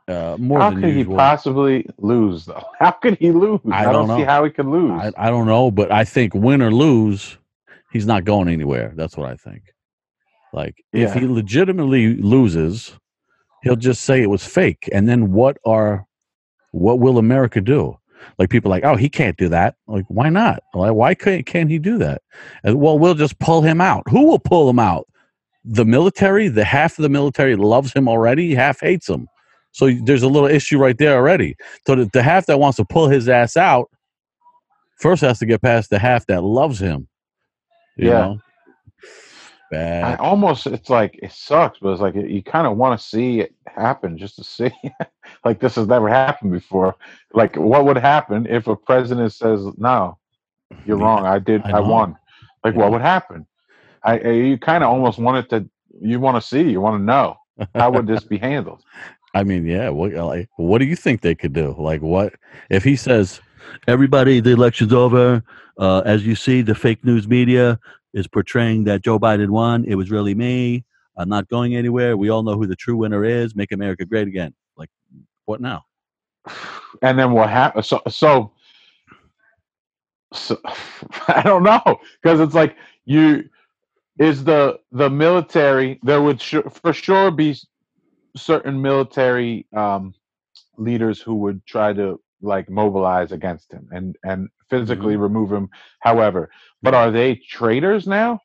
[SPEAKER 4] Uh, more
[SPEAKER 3] how
[SPEAKER 4] than
[SPEAKER 3] could he possibly lose though how could he lose
[SPEAKER 4] I
[SPEAKER 3] i,
[SPEAKER 4] don't
[SPEAKER 3] don't, see how he could lose
[SPEAKER 4] I, I don't know, but I think win or lose, he's not going anywhere. That's what I think. Like if he legitimately loses, he'll just say it was fake, and then what are what will America do? Like people are like, oh, he can't do that. Like, why not? Why, why can't, can't he do that? And, well, we'll just pull him out. Who will pull him out? The military, the half of the military loves him already, half hates him. So there's a little issue right there already. So the, the half that wants to pull his ass out first has to get past the half that loves him. You
[SPEAKER 3] Yeah. I almost it's like it sucks, but it's like you kind of want to see it happen just to see like this has never happened before. Like what would happen if a president says no, you're
[SPEAKER 4] Yeah,
[SPEAKER 3] wrong. I did.
[SPEAKER 4] I
[SPEAKER 3] I, won. Like
[SPEAKER 4] Yeah.
[SPEAKER 3] what would happen? I, I you kind of almost want it to. You want to see. You want to know how would this be handled.
[SPEAKER 4] I mean, yeah. What like, what do you think they could do? Like, what if he says, "Everybody, the election's over. Uh, as you see, the fake news media is portraying that Joe Biden won. It was really me. I'm not going anywhere. We all know who the true winner is. Make America great again." Like, what now?
[SPEAKER 3] and then what happened? So, so, so I don't know because it's like you is the the military. There would su- for sure be certain military um, leaders who would try to like mobilize against him and and physically remove him. However, but are they traitors now?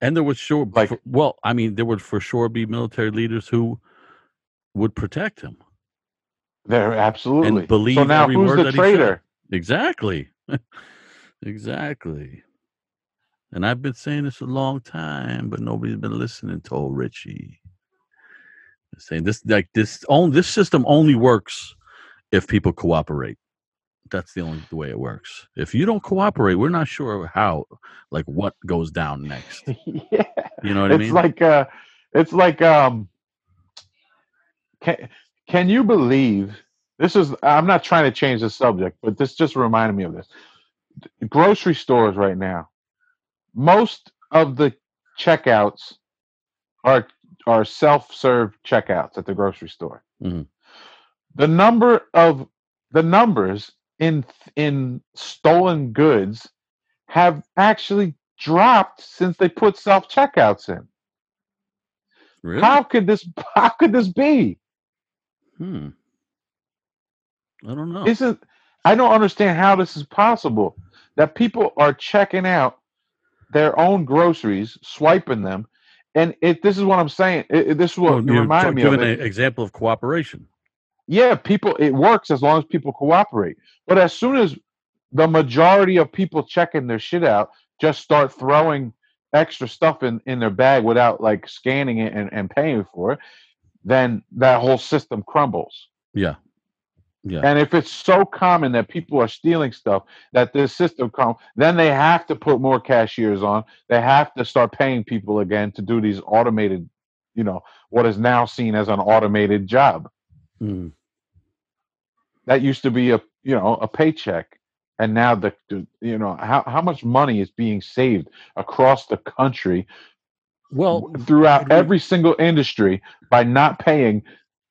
[SPEAKER 4] And there would sure,
[SPEAKER 3] Like-
[SPEAKER 4] for- well, I mean, there would for sure be military leaders who would protect him.
[SPEAKER 3] They're absolutely and
[SPEAKER 4] believe
[SPEAKER 3] So now who's the
[SPEAKER 4] that he said.
[SPEAKER 3] traitor?
[SPEAKER 4] Exactly. exactly. And I've been saying this a long time, but nobody's been listening to old Richie. Saying this like this on this system only works if people cooperate. That's the only the way it works. If you don't cooperate, we're not sure how like what goes down next.
[SPEAKER 3] yeah.
[SPEAKER 4] You know what I mean?
[SPEAKER 3] it's like uh it's like um can can you believe this is i'm not trying to change the subject but this just reminded me of this grocery stores right now most of the checkouts are are self-serve checkouts at the grocery store
[SPEAKER 4] Mhm.
[SPEAKER 3] the number of the numbers in in stolen goods have actually dropped since they put self checkouts in.
[SPEAKER 4] really?
[SPEAKER 3] How could this how could this be?
[SPEAKER 4] Hmm. I don't know.
[SPEAKER 3] Isn't I don't understand how this is possible that people are checking out their own groceries, swiping them, and it. This is what I'm saying. It, this is what
[SPEAKER 4] Well,
[SPEAKER 3] it
[SPEAKER 4] you're
[SPEAKER 3] reminded me of.
[SPEAKER 4] giving an example of cooperation.
[SPEAKER 3] yeah, people. It works as long as people cooperate. But as soon as the majority of people checking their shit out just start throwing extra stuff in in their bag without like scanning it and, and paying for it, then that whole system crumbles.
[SPEAKER 4] Yeah. Yeah.
[SPEAKER 3] And if it's so common that people are stealing stuff that this system come, then they have to put more cashiers on. They have to start paying people again to do these automated, you know, what is now seen as an automated job.
[SPEAKER 4] Mm.
[SPEAKER 3] That used to be a you know a paycheck, and now the, the you know how how much money is being saved across the country
[SPEAKER 4] Well,
[SPEAKER 3] throughout
[SPEAKER 4] we-
[SPEAKER 3] every single industry by not paying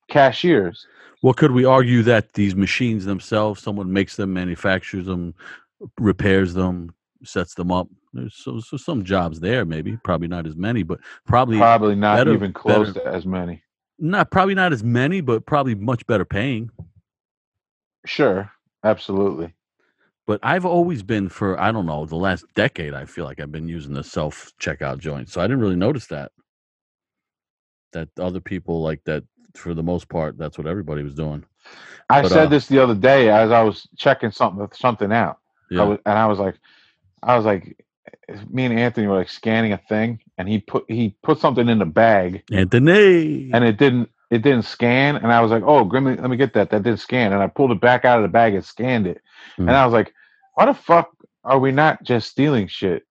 [SPEAKER 3] cashiers.
[SPEAKER 4] Well, could we argue that these machines themselves, someone makes them, manufactures them, repairs them, sets them up? There's so, so some jobs there, maybe probably not as many, but probably
[SPEAKER 3] Probably not
[SPEAKER 4] better-
[SPEAKER 3] even close
[SPEAKER 4] better.
[SPEAKER 3] to as many.
[SPEAKER 4] not probably not as many, but probably much better paying.
[SPEAKER 3] Sure, absolutely.
[SPEAKER 4] But I've always been for I don't know the last decade. I feel like I've been using the self checkout joint, so I didn't really notice that. That other people like that for the most part, that's what everybody was doing.
[SPEAKER 3] I
[SPEAKER 4] But,
[SPEAKER 3] said
[SPEAKER 4] uh,
[SPEAKER 3] this the other day as I was checking something something out. I
[SPEAKER 4] Yeah,
[SPEAKER 3] was, and I was like, I was like, me and Anthony were like scanning a thing, and he put he put something in the bag,
[SPEAKER 4] Anthony.
[SPEAKER 3] and it didn't it didn't scan, and I was like, oh, let me let me get that. That didn't scan, and I pulled it back out of the bag and scanned it,
[SPEAKER 4] Mhm.
[SPEAKER 3] and I was like, why the fuck are we not just stealing shit?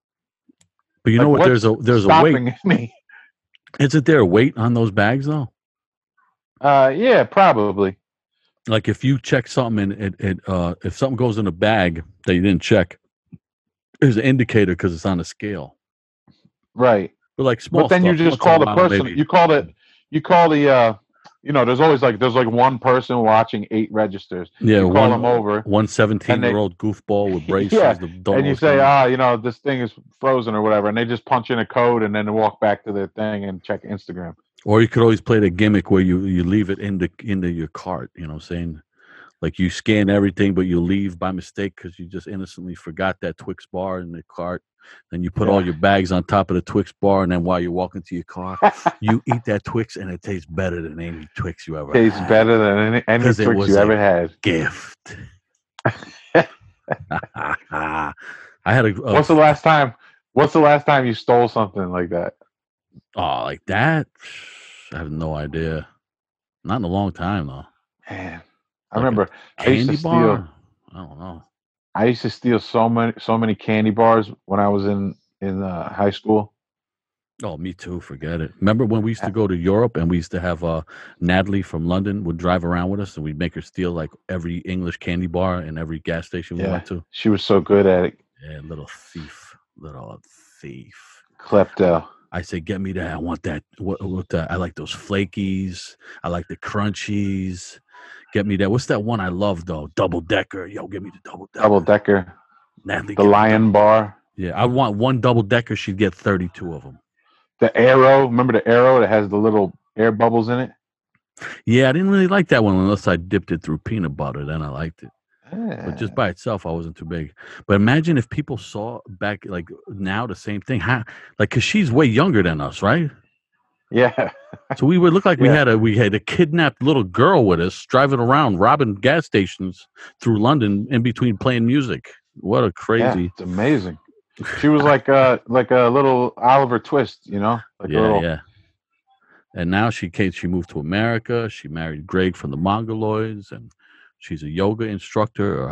[SPEAKER 4] but you know what? There's a there's a weight.
[SPEAKER 3] me.
[SPEAKER 4] Isn't there a weight on those bags though?
[SPEAKER 3] Uh, yeah, probably.
[SPEAKER 4] like if you check something and it, it uh if something goes in a bag that you didn't check there's an indicator because it's on a scale
[SPEAKER 3] Right.
[SPEAKER 4] but like small
[SPEAKER 3] but then you just
[SPEAKER 4] once in a
[SPEAKER 3] call the person.
[SPEAKER 4] maybe-
[SPEAKER 3] You call it. You call the. uh You know, there's always like there's like one person watching eight registers.
[SPEAKER 4] yeah
[SPEAKER 3] you call
[SPEAKER 4] one,
[SPEAKER 3] them over,
[SPEAKER 4] one 17
[SPEAKER 3] they-
[SPEAKER 4] year old goofball with braces
[SPEAKER 3] Yeah, and you say, ah, you know, this thing is frozen or whatever, and they just punch in a code and then walk back to their thing and check Instagram.
[SPEAKER 4] Or you could always play the gimmick where you you leave it in the into your cart you know what i'm saying like you scan everything, but you leave by mistake because you just innocently forgot that Twix bar in the cart. Then you put all your bags on top of the Twix bar, and then while you're walking to your car, you eat that Twix, and it tastes better than any Twix you ever
[SPEAKER 3] Tastes
[SPEAKER 4] had.
[SPEAKER 3] better than any, any Twix you ever had.
[SPEAKER 4] gift. I had a, a
[SPEAKER 3] What's the last time? What's the last time you stole something like that?
[SPEAKER 4] oh like that. I have no idea. Not in a long time though.
[SPEAKER 3] Man, I
[SPEAKER 4] Like
[SPEAKER 3] remember I used
[SPEAKER 4] Candy
[SPEAKER 3] to steal.
[SPEAKER 4] bar. I don't know.
[SPEAKER 3] I used to steal so many so many candy bars when I was in in uh, high school.
[SPEAKER 4] Oh, me too. Forget it. Remember when we used to go to Europe and we used to have uh, Natalie from London would drive around with us and we'd make her steal like every English candy bar in every gas station we
[SPEAKER 3] Yeah.
[SPEAKER 4] went to.
[SPEAKER 3] She was so good at it.
[SPEAKER 4] Yeah, little thief, little thief.
[SPEAKER 3] Klepto.
[SPEAKER 4] I say, get me that. I want that. What? What? The, I like those flakies. I like the crunchies. Get me that. What's that one I love though? Double decker. Yo, give me the double decker.
[SPEAKER 3] Double decker.
[SPEAKER 4] Natalie,
[SPEAKER 3] The lion bar.
[SPEAKER 4] Yeah, I want one double decker. She'd get thirty-two of them.
[SPEAKER 3] The Aero. Remember the Aero that has the little air bubbles in it?
[SPEAKER 4] Yeah, I didn't really like that one unless I dipped it through peanut butter. Then I liked it. But just by itself, I wasn't too big. But imagine if people saw back like now the same thing. How, like, cause she's way younger than us, right?
[SPEAKER 3] yeah.
[SPEAKER 4] So we would look like we
[SPEAKER 3] Yeah.
[SPEAKER 4] had a we had a kidnapped little girl with us driving around robbing gas stations through London in between playing music. What a
[SPEAKER 3] Yeah,
[SPEAKER 4] crazy.
[SPEAKER 3] it's amazing. She was like uh like a little Oliver Twist, you know, like
[SPEAKER 4] Yeah,
[SPEAKER 3] a little.
[SPEAKER 4] yeah. And now she came she moved to America. She married Greg from the Mongoloids and she's a yoga instructor or,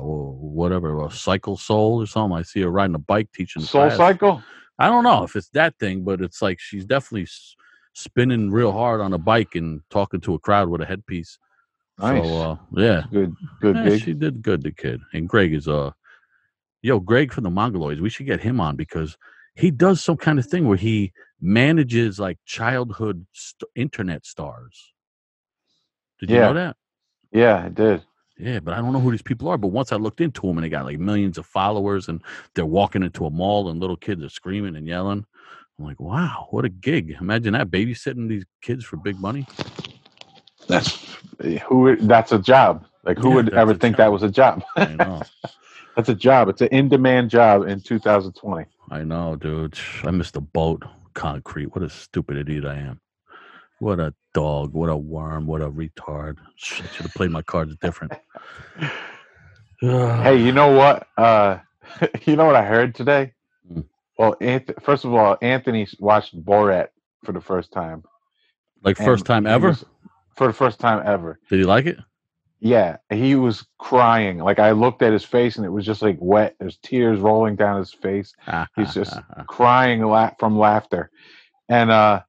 [SPEAKER 4] or whatever, or cycle soul or something. I see her riding a bike teaching
[SPEAKER 3] Soul
[SPEAKER 4] class.
[SPEAKER 3] Cycle.
[SPEAKER 4] I don't know if it's that thing, but it's like she's definitely spinning real hard on a bike and talking to a crowd with a headpiece.
[SPEAKER 3] Nice.
[SPEAKER 4] So uh, yeah,
[SPEAKER 3] good, good
[SPEAKER 4] Yeah, she did good, the kid. And Greg is uh, yo, Greg from the Mongoloids. We should get him on because he does some kind of thing where he manages like childhood st- internet stars. Did you
[SPEAKER 3] Yeah.
[SPEAKER 4] know that?
[SPEAKER 3] Yeah, I did.
[SPEAKER 4] Yeah, but I don't know who these people are. But once I looked into them and they got like millions of followers and they're walking into a mall and little kids are screaming and yelling. I'm like, wow, what a gig. Imagine that babysitting these kids for big money.
[SPEAKER 3] That's eh, who. That's a job. Like who
[SPEAKER 4] Yeah,
[SPEAKER 3] would ever think
[SPEAKER 4] job.
[SPEAKER 3] that was a job?
[SPEAKER 4] I know.
[SPEAKER 3] That's a job. It's an in-demand job in 2020.
[SPEAKER 4] I know, dude. I missed a boat. Concrete. What a stupid idiot I am. What a dog. What a worm. What a retard. Sh- I should have played my cards different.
[SPEAKER 3] Hey, you know what? Uh, you know what I heard today?
[SPEAKER 4] Hmm.
[SPEAKER 3] Well, Anth- first of all, Anthony watched Borat for the first time.
[SPEAKER 4] like first time ever?
[SPEAKER 3] was- for the first time ever.
[SPEAKER 4] Did he like it?
[SPEAKER 3] Yeah, he was crying. Like I looked at his face, and it was just like wet. There's tears rolling down his face. He's just crying la- from laughter. And uh,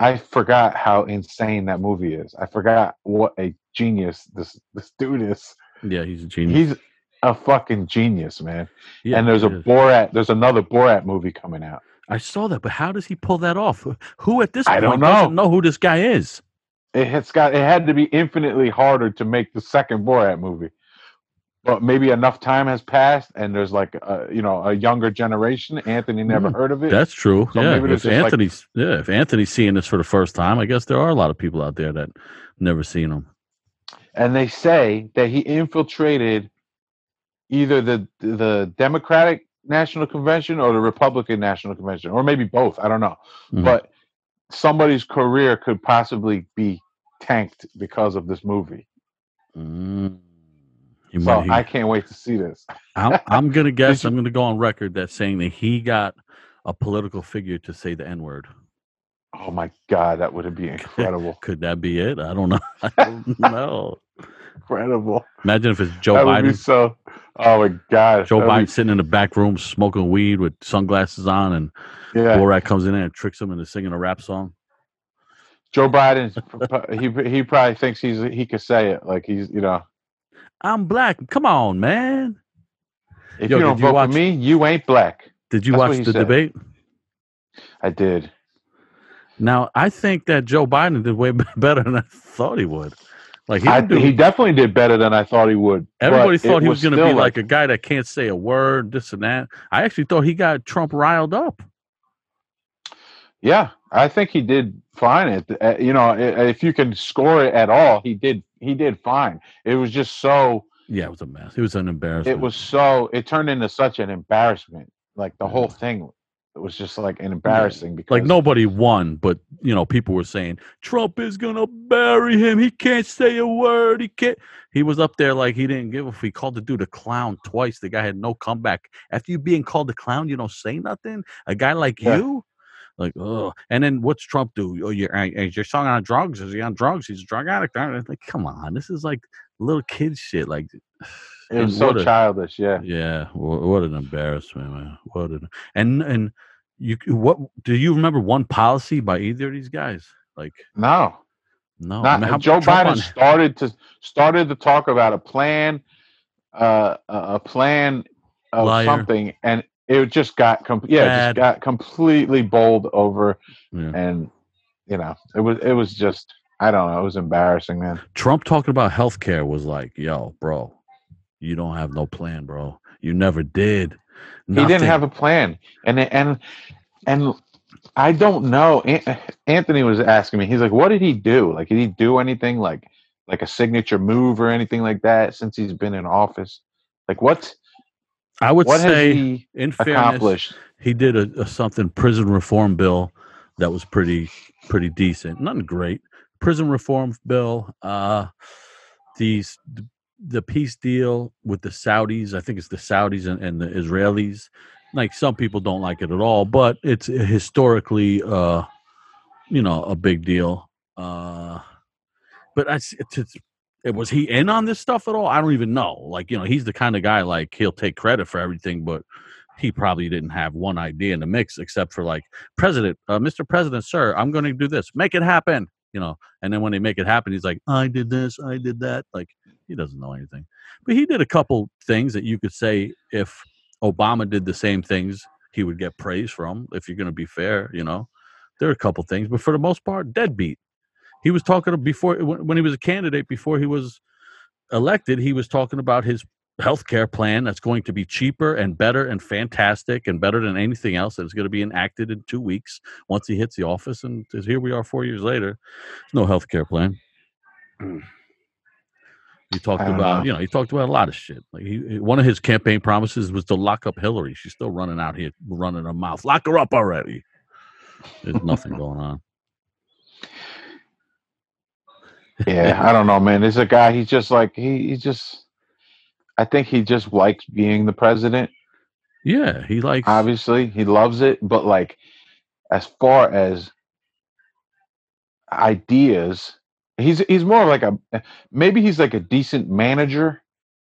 [SPEAKER 3] I forgot how insane that movie is. I forgot what a genius this this dude is.
[SPEAKER 4] yeah, he's a genius.
[SPEAKER 3] He's a fucking genius, man.
[SPEAKER 4] yeah,
[SPEAKER 3] and there's a
[SPEAKER 4] is.
[SPEAKER 3] Borat. There's another Borat movie coming out.
[SPEAKER 4] I saw that, but how does he pull that off? Who at this
[SPEAKER 3] I
[SPEAKER 4] point
[SPEAKER 3] don't
[SPEAKER 4] doesn't
[SPEAKER 3] know.
[SPEAKER 4] know who this guy is?
[SPEAKER 3] It has got. It had to be infinitely harder to make the second Borat movie. But maybe enough time has passed, and there's like a, you know a younger generation. Anthony never
[SPEAKER 4] Mm,
[SPEAKER 3] heard of it.
[SPEAKER 4] That's true.
[SPEAKER 3] So
[SPEAKER 4] yeah, if
[SPEAKER 3] just, like-
[SPEAKER 4] Anthony's yeah, if Anthony's seeing this for the first time, I guess there are a lot of people out there that never seen him.
[SPEAKER 3] and they say that he infiltrated either the the Democratic National Convention or the Republican National Convention, or maybe both. I don't know.
[SPEAKER 4] Mhm.
[SPEAKER 3] But somebody's career could possibly be tanked because of this movie.
[SPEAKER 4] Mm. He
[SPEAKER 3] So I can't wait to see this.
[SPEAKER 4] I'm, I'm gonna guess. I'm gonna go on record that saying that he got a political figure to say the N word.
[SPEAKER 3] Oh my god, that would be incredible!
[SPEAKER 4] Could that be it? I don't know. I don't know.
[SPEAKER 3] incredible.
[SPEAKER 4] Imagine if it's Joe
[SPEAKER 3] that would be
[SPEAKER 4] Biden.
[SPEAKER 3] so. Oh my god,
[SPEAKER 4] Joe
[SPEAKER 3] that'd
[SPEAKER 4] Biden
[SPEAKER 3] be-
[SPEAKER 4] sitting in the back room smoking weed with sunglasses on, and
[SPEAKER 3] yeah,
[SPEAKER 4] Borat comes in and tricks him into singing a rap song.
[SPEAKER 3] Joe Biden. he he probably thinks he's he could say it like he's you know.
[SPEAKER 4] I'm black. Come on, man.
[SPEAKER 3] If
[SPEAKER 4] Yo,
[SPEAKER 3] you don't
[SPEAKER 4] you
[SPEAKER 3] vote
[SPEAKER 4] watch-
[SPEAKER 3] for me, you ain't black.
[SPEAKER 4] Did you
[SPEAKER 3] That's
[SPEAKER 4] watch the
[SPEAKER 3] said.
[SPEAKER 4] debate?
[SPEAKER 3] I did.
[SPEAKER 4] Now, I think that Joe Biden did way better than I thought he would. Like he,
[SPEAKER 3] I,
[SPEAKER 4] do-
[SPEAKER 3] he definitely did better than I thought he would.
[SPEAKER 4] everybody thought he was going to be like a guy that can't say a word, this and that. I actually thought he got Trump riled up.
[SPEAKER 3] Yeah, I think he did fine. It uh, you know, i- if you can score it at all, he did. He did fine. It was just so.
[SPEAKER 4] Yeah, it was a mess. It was an embarrassment.
[SPEAKER 3] It was so. It turned into such an embarrassment. Like the
[SPEAKER 4] Yeah.
[SPEAKER 3] whole thing, it was just like an embarrassing because
[SPEAKER 4] like nobody won, but you know, people were saying Trump is gonna bury him. He can't say a word. He can't. He was up there like he didn't give a. f- He called the dude a clown twice. The guy had no comeback. After you being called a clown, you don't say nothing. A guy like
[SPEAKER 3] Yeah.
[SPEAKER 4] you, like oh. And then what's Trump do? Oh, you're is your son on drugs? Is he on drugs? He's a drug addict. Like, come on, this is like little kid shit. Like,
[SPEAKER 3] it was so
[SPEAKER 4] a-
[SPEAKER 3] childish. Yeah,
[SPEAKER 4] yeah, wha- what an embarrassment, man. What an and and you what do you remember one policy by either of these guys? Like
[SPEAKER 3] no,
[SPEAKER 4] no,
[SPEAKER 3] not
[SPEAKER 4] I mean, how-
[SPEAKER 3] Joe
[SPEAKER 4] Trump
[SPEAKER 3] Biden
[SPEAKER 4] on-
[SPEAKER 3] started to started to talk about a plan, uh, a a plan of
[SPEAKER 4] Liar.
[SPEAKER 3] something, and it just got com- yeah,
[SPEAKER 4] Bad.
[SPEAKER 3] just got completely bowled over,
[SPEAKER 4] Yeah.
[SPEAKER 3] and you know, it was it was just I don't know, it was embarrassing, man.
[SPEAKER 4] Trump talking about healthcare was like, yo, bro, you don't have no plan, bro. You never did.
[SPEAKER 3] He didn't have a plan, and and and I don't know. Anthony was asking me. He's like, "What did he do? Like, did he do anything like like a signature move or anything like that since he's been in office? Like, what
[SPEAKER 4] I would
[SPEAKER 3] what
[SPEAKER 4] say,
[SPEAKER 3] he
[SPEAKER 4] in fairness,
[SPEAKER 3] accomplished?
[SPEAKER 4] he did a, a something prison reform bill that was pretty pretty decent. Nothing great. Prison reform bill. Uh, these the, the peace deal with the Saudis. I think it's the Saudis and, and the Israelis. Like some people don't like it at all, but it's historically, uh, you know, a big deal. Uh, but I, it, was he in on this stuff at all? I don't even know. Like, you know, he's the kind of guy like he'll take credit for everything, but he probably didn't have one idea in the mix except for like president uh, mr president sir i'm going to do this. Make it happen you know? And then when they make it happen he's like i did this i did that like he doesn't know anything. But he did a couple things that you could say if obama did the same things he would get praise from if you're going to be fair you know? There are a couple things but for the most part deadbeat he was talking before when he was a candidate before he was elected he was talking about his healthcare plan that's going to be cheaper and better and fantastic and better than anything else that is going to be enacted in two weeks once he hits the office. And here we are four years later. There's no healthcare plan. He talked about,
[SPEAKER 3] know.
[SPEAKER 4] you know, he talked about a lot of shit. Like he- one of his campaign promises was to lock up Hillary. She's still running out here, running her mouth. Lock her up already. There's nothing going on.
[SPEAKER 3] Yeah, I don't know, man. There's a guy. He's just like he. He just. I think he just likes being the president.
[SPEAKER 4] Yeah, he likes.
[SPEAKER 3] Obviously, he loves it. But like, as far as ideas, he's he's more like a maybe he's like a decent manager.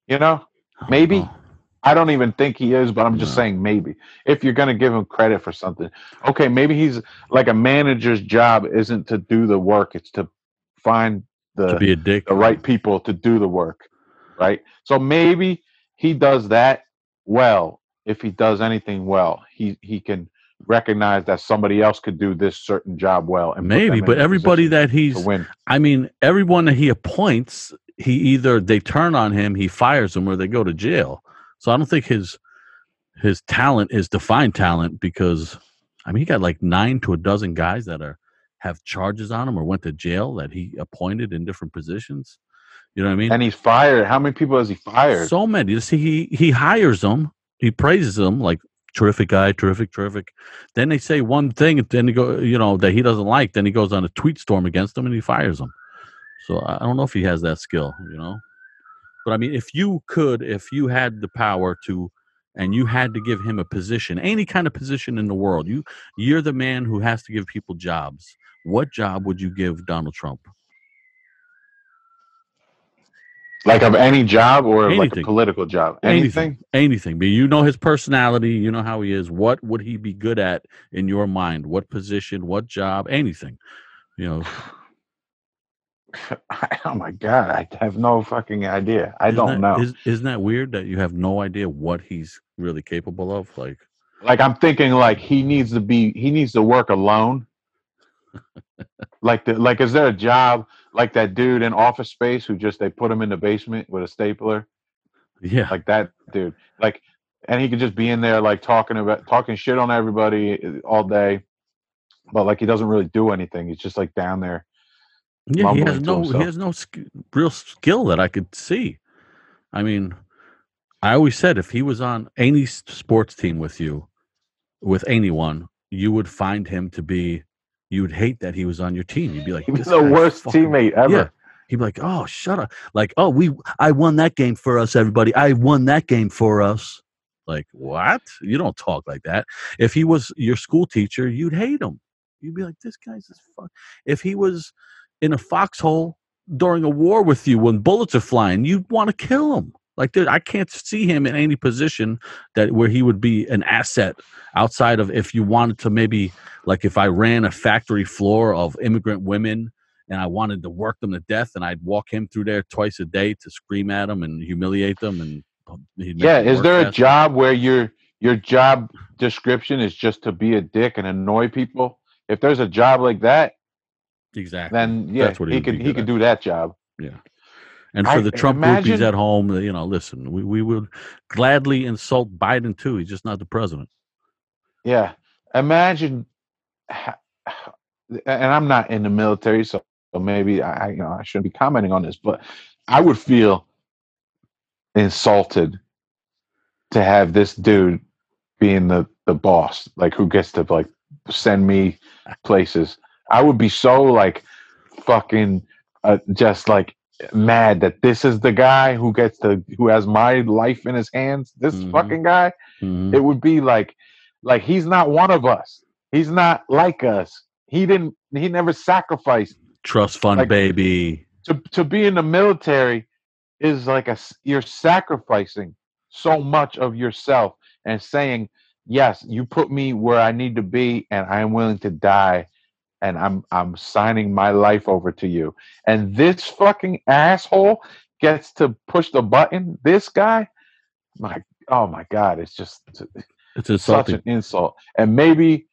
[SPEAKER 3] You know, maybe. I don't even think he is, but I'm just
[SPEAKER 4] No.
[SPEAKER 3] saying maybe. If you're going to give him credit for something, okay, maybe he's like a manager's job isn't to do the work; it's to find the
[SPEAKER 4] to be a dick.
[SPEAKER 3] the right people to do the work, right? So maybe he does that well. If he does anything well, he he can recognize that somebody else could do this certain job well. And
[SPEAKER 4] Maybe, but everybody that he's
[SPEAKER 3] win.
[SPEAKER 4] I mean, everyone that he appoints, he either they turn on him, he fires them, or they go to jail. So I don't think his his talent is defined talent because I mean he got like nine to a dozen guys that are have charges on him or went to jail that he appointed in different positions. You know what I mean?
[SPEAKER 3] And he's fired. How many people has he fired?
[SPEAKER 4] So many. You see, he he hires them, he praises them like terrific guy, terrific, terrific. Then they say one thing, and then he go, you know, that he doesn't like. Then he goes on a tweet storm against them, and he fires them. So I I don't know if he has that skill, you know. But I mean, if you could, if you had the power to, and you had to give him a position, any kind of position in the world, you you're the man who has to give people jobs. What job would you give Donald Trump?
[SPEAKER 3] like of any job or like a political job?
[SPEAKER 4] Anything.
[SPEAKER 3] Anything?
[SPEAKER 4] anything but you know his personality you know how he is what would he be good at in your mind what position what job anything you know
[SPEAKER 3] oh my god, I have no fucking idea. I
[SPEAKER 4] isn't
[SPEAKER 3] don't
[SPEAKER 4] that-
[SPEAKER 3] know.
[SPEAKER 4] is, isn't that weird that you have no idea what he's really capable of like
[SPEAKER 3] like I'm thinking like he needs to be he needs to work alone. Like the like is there a job like that dude in office space who just they put him in the basement with a stapler?
[SPEAKER 4] yeah
[SPEAKER 3] Like that dude. Like and he could just be in there like talking about talking shit on everybody uh, all day. but like he doesn't really do anything. He's just like down there.
[SPEAKER 4] Yeah, he has no he has no sk- real skill that I could see. I mean, I always said if he was on any sports team with you, with anyone, you would find him to be. You would hate that he was on your team. You'd be like,
[SPEAKER 3] He was the worst
[SPEAKER 4] fucking-"
[SPEAKER 3] teammate ever.
[SPEAKER 4] Yeah. He'd be like, "Oh, shut up!" Like, "Oh, we, I won that game for us, everybody. I won that game for us." Like, what? You don't talk like that. If he was your school teacher, you'd hate him. You'd be like, "This guy's this fuck." If he was in a foxhole during a war with you when bullets are flying, you'd want to kill him. Like, dude, I can't see him in any position that where he would be an asset outside of if you wanted to maybe like if I ran a factory floor of immigrant women and I wanted to work them to death, and I'd walk him through there twice a day to scream at them and humiliate them, and
[SPEAKER 3] Yeah, is there a job where your your job description is just to be a dick and annoy people? If there's a job like that,
[SPEAKER 4] Exactly.
[SPEAKER 3] then yeah,
[SPEAKER 4] That's what he
[SPEAKER 3] he could he
[SPEAKER 4] good
[SPEAKER 3] could
[SPEAKER 4] at.
[SPEAKER 3] do that job.
[SPEAKER 4] And for
[SPEAKER 3] I-
[SPEAKER 4] the Trump groupies at home, you know, listen, we, we would gladly insult Biden too. He's just not the president.
[SPEAKER 3] Yeah, imagine, and I'm not in the military, so maybe I I, you know I shouldn't be commenting on this, but I would feel insulted to have this dude being the the boss, like who gets to like send me places. I would be so like fucking uh, just like mad that this is the guy who gets to who has my life in his hands. This
[SPEAKER 4] Mhm.
[SPEAKER 3] fucking guy
[SPEAKER 4] Mhm.
[SPEAKER 3] it would be like like he's not one of us he's not like us he didn't he never sacrificed
[SPEAKER 4] Trust fund
[SPEAKER 3] like-
[SPEAKER 4] baby.
[SPEAKER 3] to to be in the military is like a you're sacrificing so much of yourself and saying yes you put me where i need to be and i'm willing to die and i'm i'm signing my life over to you and this fucking asshole gets to push the button this guy my oh my god it's just
[SPEAKER 4] It's
[SPEAKER 3] such an insult. And maybe,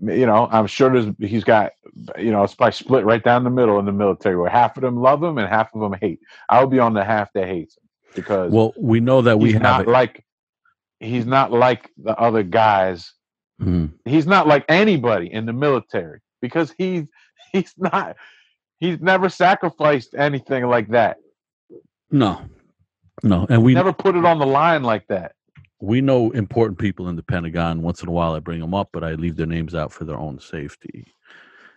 [SPEAKER 3] you know, I'm sure there's he's got, you know, it's probably split right down the middle in the military where half of them love him and half of them hate. I'll be on the half that hates him because
[SPEAKER 4] Well, we know that we
[SPEAKER 3] he's
[SPEAKER 4] have
[SPEAKER 3] not
[SPEAKER 4] it.
[SPEAKER 3] like he's not like the other guys.
[SPEAKER 4] Mhm.
[SPEAKER 3] He's not like anybody in the military because he's he's not he's never sacrificed anything like that.
[SPEAKER 4] No, no, and we
[SPEAKER 3] never put it on the line like that.
[SPEAKER 4] we know important people in the Pentagon. Once in a while, I bring them up, but I leave their names out for their own safety.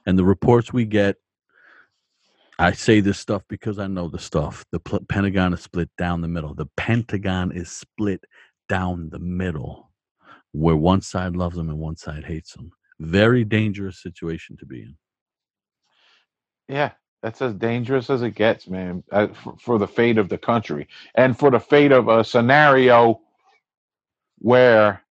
[SPEAKER 4] And the reports we get, I say this stuff because I know the stuff. The pl- Pentagon is split down the middle. The Pentagon is split down the middle, where one side loves them and one side hates them. Very dangerous situation to be in.
[SPEAKER 3] Yeah, that's as dangerous as it gets, man, uh, for, for the fate of the country and for the fate of a scenario where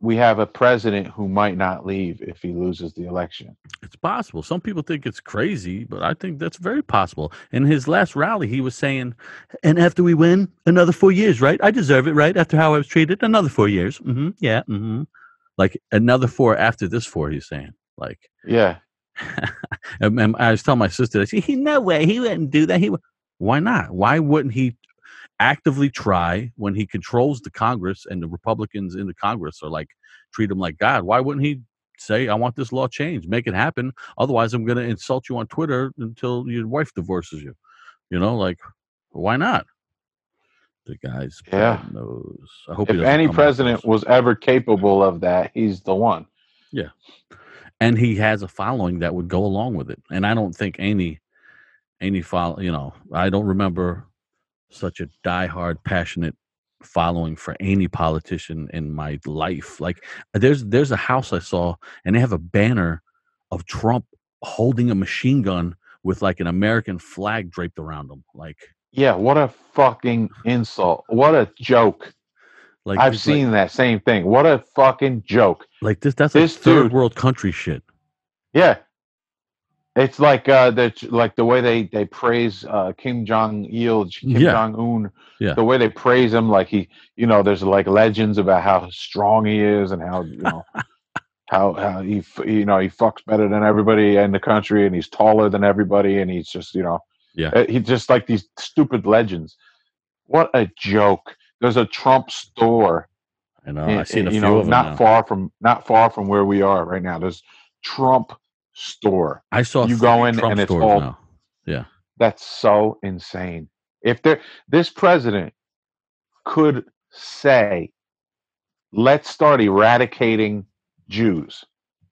[SPEAKER 3] we have a president who might not leave if he loses the election.
[SPEAKER 4] It's possible. Some people think it's crazy, but I think that's very possible. In his last rally, he was saying, "And after we win, another four years, right? I deserve it, right? After how I was treated, another four years. hmm Yeah, hmm like another four after this four. He's saying, like,
[SPEAKER 3] Yeah,
[SPEAKER 4] and, I was telling my sister, I said, "He no way, he wouldn't do that. He would. Why not? Why wouldn't he actively try when he controls the Congress and the Republicans in the Congress are like treat him like God? Why wouldn't he say, "I want this law changed, make it happen"? Otherwise, I'm going to insult you on Twitter until your wife divorces you. You know, like why not? The guy's
[SPEAKER 3] Yeah.
[SPEAKER 4] nose. I hope
[SPEAKER 3] if any president was ever capable of that, he's the one.
[SPEAKER 4] Yeah, and he has a following that would go along with it. And I don't think any any follow you know, I don't remember such a diehard, passionate following for any politician in my life. Like there's there's a house I saw and they have a banner of Trump holding a machine gun with like an American flag draped around him. Like
[SPEAKER 3] Yeah, what a fucking insult. What a joke.
[SPEAKER 4] like
[SPEAKER 3] I've
[SPEAKER 4] it's like-
[SPEAKER 3] seen that same thing. What a fucking joke.
[SPEAKER 4] like, this that's
[SPEAKER 3] this
[SPEAKER 4] like third
[SPEAKER 3] dude-
[SPEAKER 4] world country shit.
[SPEAKER 3] Yeah. It's like uh the like the way they they praise uh Kim Jong Il, Kim
[SPEAKER 4] Yeah.
[SPEAKER 3] Jong Un.
[SPEAKER 4] Yeah.
[SPEAKER 3] The way they praise him, like he, you know, there's like legends about how strong he is and how you know how how he you know he fucks better than everybody in the country and he's taller than everybody and he's just you know
[SPEAKER 4] Yeah.
[SPEAKER 3] uh, he just like these stupid legends. What a joke! There's a Trump store
[SPEAKER 4] I know I've seen a
[SPEAKER 3] you
[SPEAKER 4] few
[SPEAKER 3] know,
[SPEAKER 4] of them
[SPEAKER 3] not
[SPEAKER 4] now.
[SPEAKER 3] far from not far from where we are right now. There's Trump store.
[SPEAKER 4] I saw
[SPEAKER 3] You go in
[SPEAKER 4] Trump
[SPEAKER 3] and it's all-
[SPEAKER 4] now.
[SPEAKER 3] That's so insane. If there, this president could say, "Let's start eradicating Jews.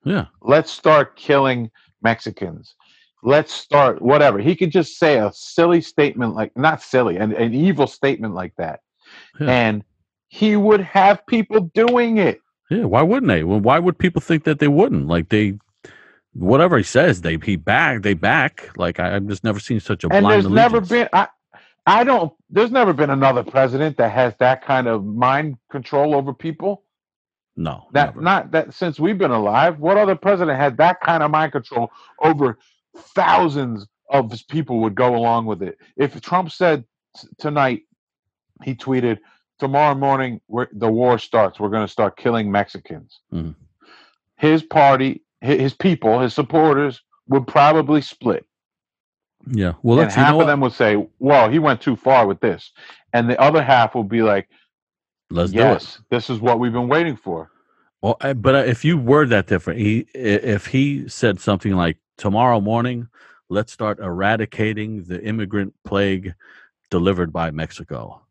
[SPEAKER 4] Yeah,
[SPEAKER 3] Let's start killing Mexicans. Let's start whatever." He could just say a silly statement like, not silly, an, an evil statement like that,
[SPEAKER 4] Yeah.
[SPEAKER 3] and he would have people doing it.
[SPEAKER 4] yeah. Why wouldn't they? Well, why would people think that they wouldn't? Like they, whatever he says, they he back, they back. Like I, I've just never seen such a
[SPEAKER 3] and
[SPEAKER 4] blind
[SPEAKER 3] there's never been I, I don't there's never been another president that has that kind of mind control over people
[SPEAKER 4] no
[SPEAKER 3] that
[SPEAKER 4] never.
[SPEAKER 3] not that since we've been alive what other president had that kind of mind control over thousands of people would go along with it if trump said t- tonight he tweeted tomorrow morning the war starts we're going to start killing mexicans
[SPEAKER 4] Mhm.
[SPEAKER 3] his party hi- his people his supporters would probably split
[SPEAKER 4] Yeah. Well,
[SPEAKER 3] and half of
[SPEAKER 4] what?
[SPEAKER 3] them would say, "Well, he went too far with this," and the other half will be like,
[SPEAKER 4] Let's do it.
[SPEAKER 3] This is what we've been waiting for."
[SPEAKER 4] Well, I- but if you word that different, he if he said something like tomorrow morning, let's start eradicating the immigrant plague delivered by Mexico.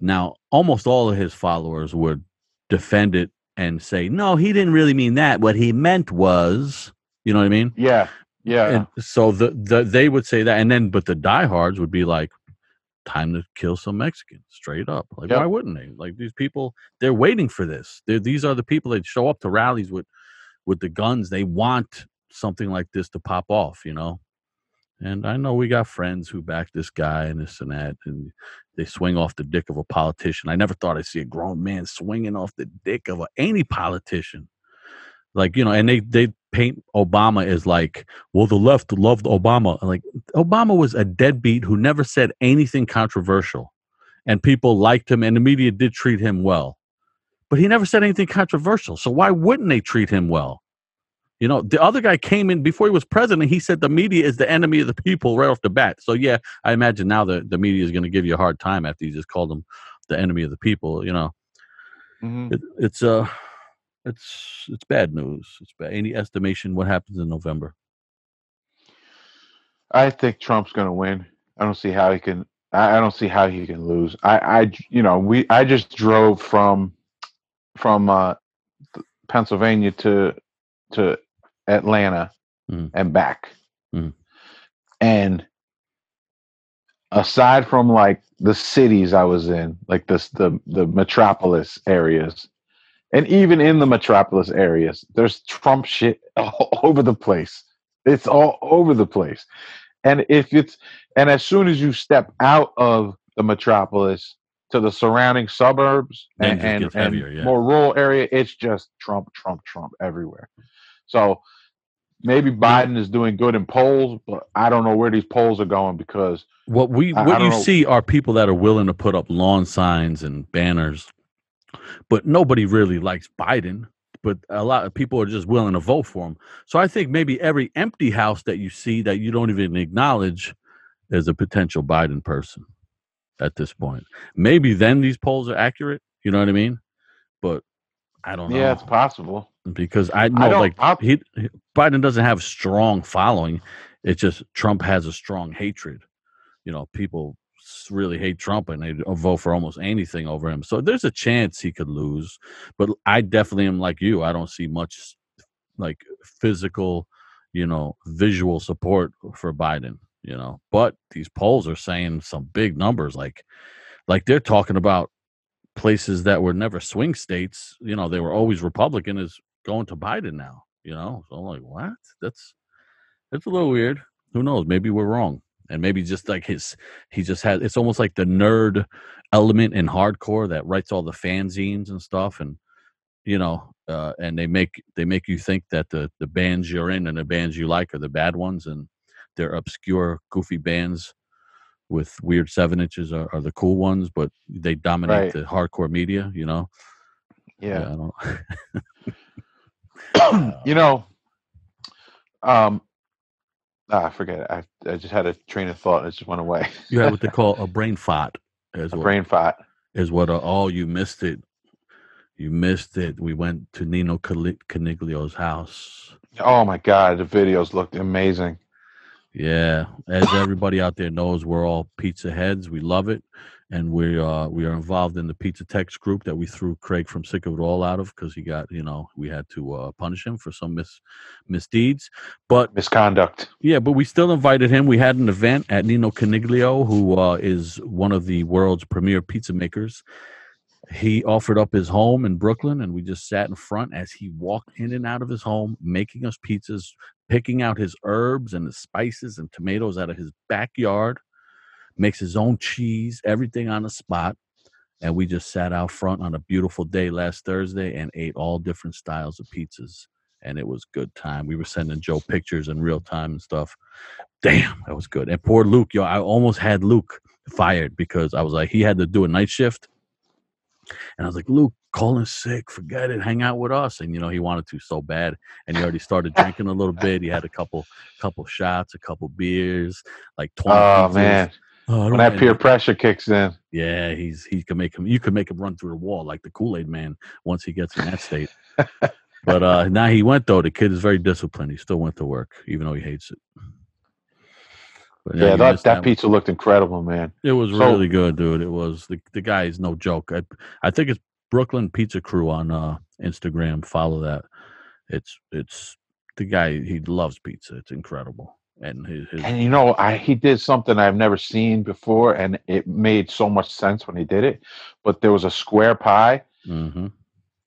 [SPEAKER 4] Now, almost all of his followers would defend it and say, "No, he didn't really mean that. What he meant was, you know what I mean."
[SPEAKER 3] Yeah, yeah,
[SPEAKER 4] And so the, the they would say that, and then but the diehards would be like, "Time to kill some Mexicans, straight up." Like,
[SPEAKER 3] Yep.
[SPEAKER 4] why wouldn't they? Like these people, they're waiting for this. They're, these are the people that show up to rallies with with the guns. They want something like this to pop off, you know. And I know we got friends who back this guy and this and that, and they swing off the dick of a politician. I never thought I'd see a grown man swinging off the dick of a, any politician. Like you know, and they they paint Obama as like, well, the left loved Obama. I'm Like Obama was a deadbeat who never said anything controversial, and people liked him, and the media did treat him well, but he never said anything controversial. So why wouldn't they treat him well? You know, the other guy came in before he was president. He said the media is the enemy of the people right off the bat. So yeah, I imagine now the, the media is going to give you a hard time after you just called them the enemy of the people. You know,
[SPEAKER 3] Mhm.
[SPEAKER 4] it, it's uh it's it's bad news. It's bad. Any estimation what happens in November?
[SPEAKER 3] I think Trump's going to win. I don't see how he can. I, I don't see how he can lose. I, I, you know, we. I just drove from, from uh, Pennsylvania to, to Atlanta,
[SPEAKER 4] Mhm.
[SPEAKER 3] and back,
[SPEAKER 4] Mhm.
[SPEAKER 3] and aside from like the cities I was in, like this the the metropolis areas, and even in the metropolis areas, there's Trump shit all over the place. It's all over the place. And if it's and as soon as you step out of the metropolis to the surrounding suburbs and, and, and
[SPEAKER 4] heavier, yeah.
[SPEAKER 3] more rural area, it's just Trump, Trump, Trump everywhere. So maybe Biden is doing good in polls, but I don't know where these polls are going because
[SPEAKER 4] What we
[SPEAKER 3] I- I
[SPEAKER 4] what you
[SPEAKER 3] know.
[SPEAKER 4] see are people that are willing to put up lawn signs and banners, but nobody really likes Biden. But a lot of people are just willing to vote for him. So I think maybe every empty house that you see that you don't even acknowledge is a potential Biden person at this point. Maybe then these polls are accurate. You know what I mean? But I don't know
[SPEAKER 3] yeah, it's possible.
[SPEAKER 4] Because I know
[SPEAKER 3] don't-
[SPEAKER 4] like
[SPEAKER 3] I'll-
[SPEAKER 4] he, he- Biden doesn't have strong following. It's just Trump has a strong hatred. You know, people really hate Trump and they uh, vote for almost anything over him. So there's a chance he could lose. But I definitely am like you. I don't see much like physical, you know, visual support for Biden. You know, but these polls are saying some big numbers. Like, like they're talking about places that were never swing states, you know, they were always Republican is going to Biden now, you know. So I'm like, what? That's that's a little weird. Who knows? Maybe we're wrong. And maybe just like his he just has it's almost like the nerd element in hardcore that writes all the fanzines and stuff and you know, uh, and they make they make you think that the the bands you're in and the bands you like are the bad ones and they're obscure, goofy bands with weird seven inches are, are the cool ones, but they dominate
[SPEAKER 3] Right.
[SPEAKER 4] the hardcore media. You know,
[SPEAKER 3] Yeah.
[SPEAKER 4] I don't.
[SPEAKER 3] you know, um, ah, I forget. it. I I just had a train of thought. It just went away.
[SPEAKER 4] you had what they call a brain fart. Is
[SPEAKER 3] a
[SPEAKER 4] what,
[SPEAKER 3] brain fart.
[SPEAKER 4] is what? Uh, oh, you missed it. You missed it. We went to Nino Coniglio's house.
[SPEAKER 3] Oh my god, the videos looked amazing.
[SPEAKER 4] Yeah, as everybody out there knows, we're all pizza heads. We love it, and we uh we are involved in the pizza text group that we threw Craig from Sick of It All out of because he got you know we had to uh, punish him for some mis misdeeds. But
[SPEAKER 3] Misconduct.
[SPEAKER 4] yeah, but we still invited him. We had an event at Nino Coniglio, who uh, is one of the world's premier pizza makers. He offered up his home in Brooklyn, and we just sat in front as he walked in and out of his home, making us pizzas, picking out his herbs and the spices and tomatoes out of his backyard, makes his own cheese, everything on the spot. And we just sat out front on a beautiful day last Thursday and ate all different styles of pizzas. And it was good time. We were sending Joe pictures in real time and stuff. Damn, that was good. And poor Luke, yo, I almost had Luke fired because I was like, he had to do a night shift. And I was like, Luke, call in sick, forget it, hang out with us. And you know, he wanted to so bad. And he already started drinking a little bit. He had a couple couple shots, a couple beers, like 20
[SPEAKER 3] Oh
[SPEAKER 4] pizzas.
[SPEAKER 3] man,
[SPEAKER 4] Oh,
[SPEAKER 3] when that peer pressure kicks in.
[SPEAKER 4] yeah, he's he can make him. You can make him run through the wall like the Kool Aid Man once he gets in that state. but uh now he went though. The kid is very disciplined. He still went to work, even though he hates it. But,
[SPEAKER 3] Yeah, that, that pizza looked incredible, man.
[SPEAKER 4] It was
[SPEAKER 3] So-
[SPEAKER 4] really good, dude. It was the the guy is no joke. I I think it's Brooklyn Pizza Crew on uh Instagram. Follow that. It's it's the guy. He loves pizza. It's incredible. And his, his
[SPEAKER 3] And you know, I he did something I've never seen before, and it made so much sense when he did it. But there was a square pie,
[SPEAKER 4] mhm.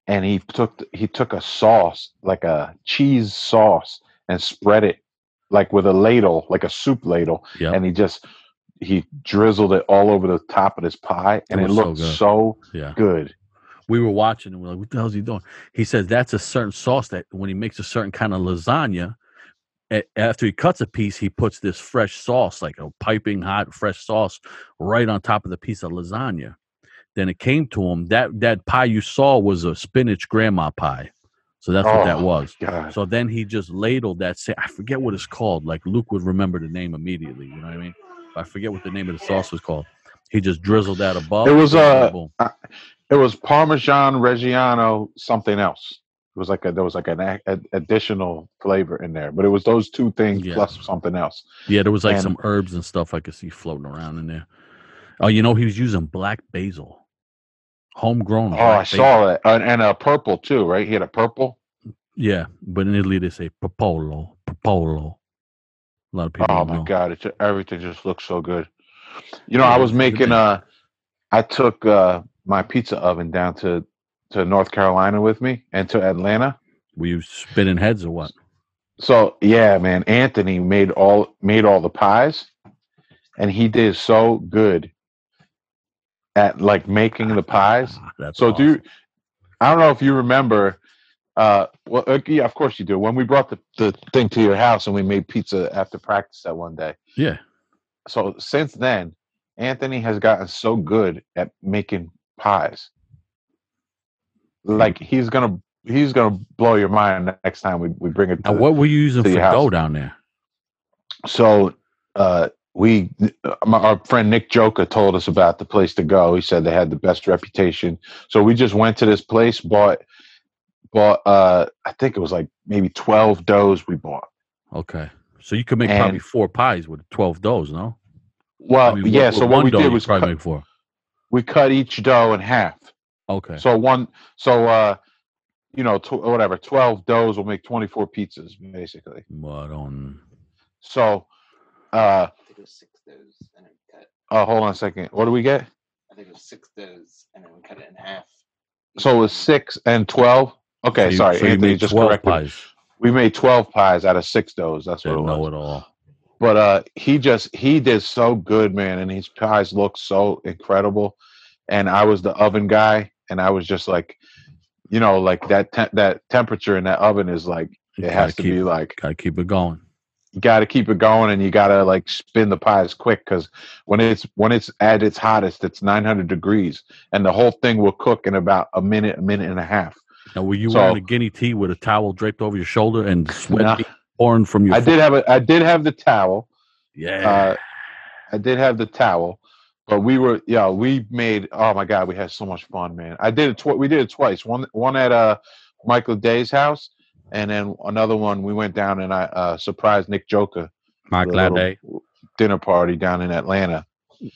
[SPEAKER 3] and he took he took a sauce, like a cheese sauce, and spread it like with a ladle, like a soup ladle,
[SPEAKER 4] Yep.
[SPEAKER 3] and he just he drizzled it all over the top of his pie, and it,
[SPEAKER 4] so
[SPEAKER 3] looked
[SPEAKER 4] good.
[SPEAKER 3] so
[SPEAKER 4] yeah.
[SPEAKER 3] good.
[SPEAKER 4] we were watching and we're like, what the hell's he doing? He says that's a certain sauce that when he makes a certain kind of lasagna, after he cuts a piece, he puts this fresh sauce, like a piping hot fresh sauce, right on top of the piece of lasagna. Then it came to him that that pie you saw was a spinach grandma pie, so that's what that
[SPEAKER 3] Oh,
[SPEAKER 4] was.
[SPEAKER 3] God.
[SPEAKER 4] So then he just ladled that. Sa- I forget what it's called. Like Luke would remember the name immediately. You know what I mean? I forget what the name of the sauce was called. He just drizzled that above.
[SPEAKER 3] It was, uh. It was Parmesan Reggiano something else. It was like a, there was like an a, a- additional flavor in there, but it was those two things
[SPEAKER 4] Yeah.
[SPEAKER 3] plus something else.
[SPEAKER 4] Yeah, there was like
[SPEAKER 3] And-
[SPEAKER 4] some herbs and stuff I could see floating around in there. Oh, you know, he was using black basil, homegrown.
[SPEAKER 3] Oh, I
[SPEAKER 4] basil.
[SPEAKER 3] saw that, and, and a purple too, right? He had a purple.
[SPEAKER 4] Yeah, but in Italy they say popolo, popolo. A lot of people.
[SPEAKER 3] Oh my
[SPEAKER 4] know.
[SPEAKER 3] god, it's, everything just looks so good. You know, I was
[SPEAKER 4] a
[SPEAKER 3] making
[SPEAKER 4] thing.
[SPEAKER 3] uh I took uh my pizza oven down to to North Carolina with me and to Atlanta.
[SPEAKER 4] Were you spinning heads or what?
[SPEAKER 3] So yeah, man, Anthony made all made all the pies, and he did so good at like making the pies.
[SPEAKER 4] That's
[SPEAKER 3] So
[SPEAKER 4] awesome.
[SPEAKER 3] do you, I don't know if you remember. Uh, well, uh, yeah, of course you do. When we brought the, the thing to your house and we made pizza after practice that one day.
[SPEAKER 4] Yeah,
[SPEAKER 3] So since then, Anthony has gotten so good at making pies. Like he's gonna he's gonna blow your mind next time we, we bring it.
[SPEAKER 4] now
[SPEAKER 3] To,
[SPEAKER 4] what were you using for dough down there?
[SPEAKER 3] So uh, we, my, our friend Nick Joka told us about the place to go. He said they had the best reputation. So we just went to this place, bought, bought. Uh, I think it was like maybe twelve doughs we bought.
[SPEAKER 4] Okay, so you could make probably four pies with twelve doughs, no?
[SPEAKER 3] Well,
[SPEAKER 4] I mean,
[SPEAKER 3] yeah.
[SPEAKER 4] with-
[SPEAKER 3] so what
[SPEAKER 4] one
[SPEAKER 3] we
[SPEAKER 4] dough,
[SPEAKER 3] did was
[SPEAKER 4] probably
[SPEAKER 3] cut,
[SPEAKER 4] make four.
[SPEAKER 3] we cut each dough in half.
[SPEAKER 4] Okay,
[SPEAKER 3] So one, so uh, you know, tw- whatever, twelve doughs will make twenty four pizzas basically.
[SPEAKER 4] but on
[SPEAKER 3] So, uh,
[SPEAKER 5] I think it was six doughs and then we cut.
[SPEAKER 3] uh, hold on a second. What do we get?
[SPEAKER 5] I think it was six doughs and then we cut it in half.
[SPEAKER 3] So it was six and twelve. Okay,
[SPEAKER 4] so you-
[SPEAKER 3] sorry,
[SPEAKER 4] so you
[SPEAKER 3] Anthony
[SPEAKER 4] made
[SPEAKER 3] just
[SPEAKER 4] 12
[SPEAKER 3] corrected.
[SPEAKER 4] pies.
[SPEAKER 3] We made twelve pies out of six doughs. That's what it
[SPEAKER 4] Didn't
[SPEAKER 3] was.
[SPEAKER 4] know it all.
[SPEAKER 3] but uh he just he did so good man and his pies look so incredible and i was the oven guy and i was just like you know like that te- that temperature in that oven is like it
[SPEAKER 4] gotta
[SPEAKER 3] has to
[SPEAKER 4] keep,
[SPEAKER 3] be like
[SPEAKER 4] gotta keep it going.
[SPEAKER 3] you got to keep it going and you got to like spin the pies quick because when it's when it's at its hottest it's 900 degrees and the whole thing will cook in about a minute a minute and a half
[SPEAKER 4] Now, were you
[SPEAKER 3] So-
[SPEAKER 4] wearing a guinea tee with a towel draped over your shoulder and sweat
[SPEAKER 3] Nah.
[SPEAKER 4] pouring from your?
[SPEAKER 3] i
[SPEAKER 4] foot?
[SPEAKER 3] did have a i did have the towel
[SPEAKER 4] Yeah.
[SPEAKER 3] uh, I did have the towel, but we were yeah we made oh my god we had so much fun man. I did it tw- we did it twice. One one at uh Michael Day's house and then another one we went down and I uh, surprised Nick Joker.
[SPEAKER 4] My
[SPEAKER 3] for
[SPEAKER 4] glad day.
[SPEAKER 3] dinner party down in Atlanta.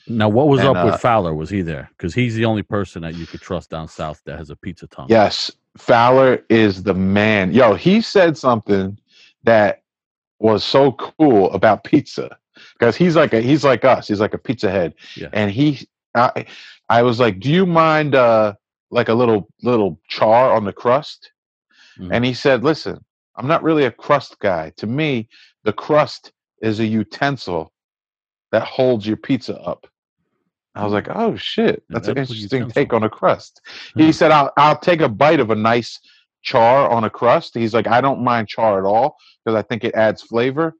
[SPEAKER 4] Now, what was
[SPEAKER 3] And,
[SPEAKER 4] up with
[SPEAKER 3] uh,
[SPEAKER 4] Fowler? Was he there? Because he's the only person that you could trust down south that has a pizza tongue.
[SPEAKER 3] Yes, Fowler is the man. Yo, he said something that was so cool about pizza because he's like a he's like us. He's like a pizza head,
[SPEAKER 4] Yeah.
[SPEAKER 3] and he I, I was like, do you mind uh like a little little char on the crust?
[SPEAKER 4] Mhm.
[SPEAKER 3] And he said, listen, I'm not really a crust guy. To me, the crust is a utensil that holds your pizza up. I was like, oh shit,
[SPEAKER 4] Yeah,
[SPEAKER 3] that's an interesting take on a crust.
[SPEAKER 4] Yeah.
[SPEAKER 3] He said, I'll, I'll take a bite of a nice char on a crust. He's like, I don't mind char at all because I think it adds flavor.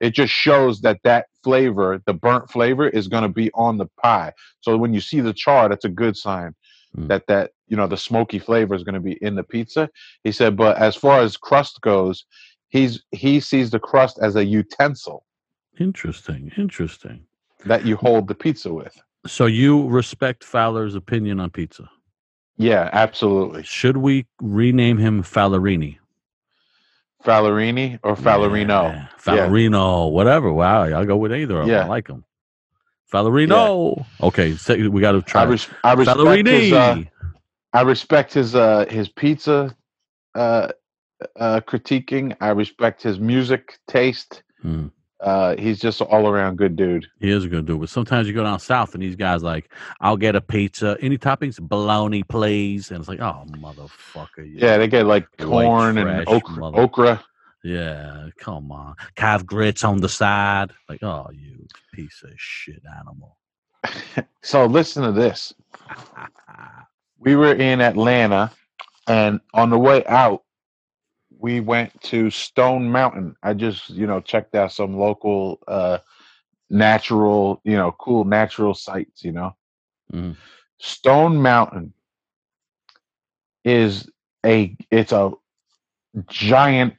[SPEAKER 3] It just shows that that flavor, the burnt flavor, is going to be on the pie. So when you see the char, that's a good sign
[SPEAKER 4] Mm.
[SPEAKER 3] that that you know the smoky flavor is going to be in the pizza. He said, but as far as crust goes, he's he sees the crust as a utensil
[SPEAKER 4] Interesting. Interesting.
[SPEAKER 3] that you hold the pizza with.
[SPEAKER 4] So you respect Fowler's opinion on pizza.
[SPEAKER 3] Yeah, absolutely.
[SPEAKER 4] Should we rename him Fallerini?
[SPEAKER 3] Fallerini or Fallerino.
[SPEAKER 4] Yeah, Fallerino, whatever. Wow, I'll go with either of them.
[SPEAKER 3] Yeah.
[SPEAKER 4] I like him. Fallerino. Okay, so we got to try.
[SPEAKER 3] I, res- I respect his. Uh, I respect his uh his pizza uh, uh critiquing. I respect his music taste.
[SPEAKER 4] Hmm.
[SPEAKER 3] Uh he's just an all around good dude.
[SPEAKER 4] He is a good dude. But sometimes you go down south and these guys like, I'll get a pizza. Any toppings? Bologna, please. And it's like, oh, motherfucker.
[SPEAKER 3] Yeah, they get like corn and okra,
[SPEAKER 4] mother-
[SPEAKER 3] okra.
[SPEAKER 4] Yeah, come on. Calf grits on the side. Like, oh, you piece of shit animal.
[SPEAKER 3] So listen to this. We were in Atlanta and on the way out we went to Stone Mountain. I just, you know, checked out some local uh natural, you know, cool natural sites, you know.
[SPEAKER 4] Mhm.
[SPEAKER 3] Stone Mountain is a it's a giant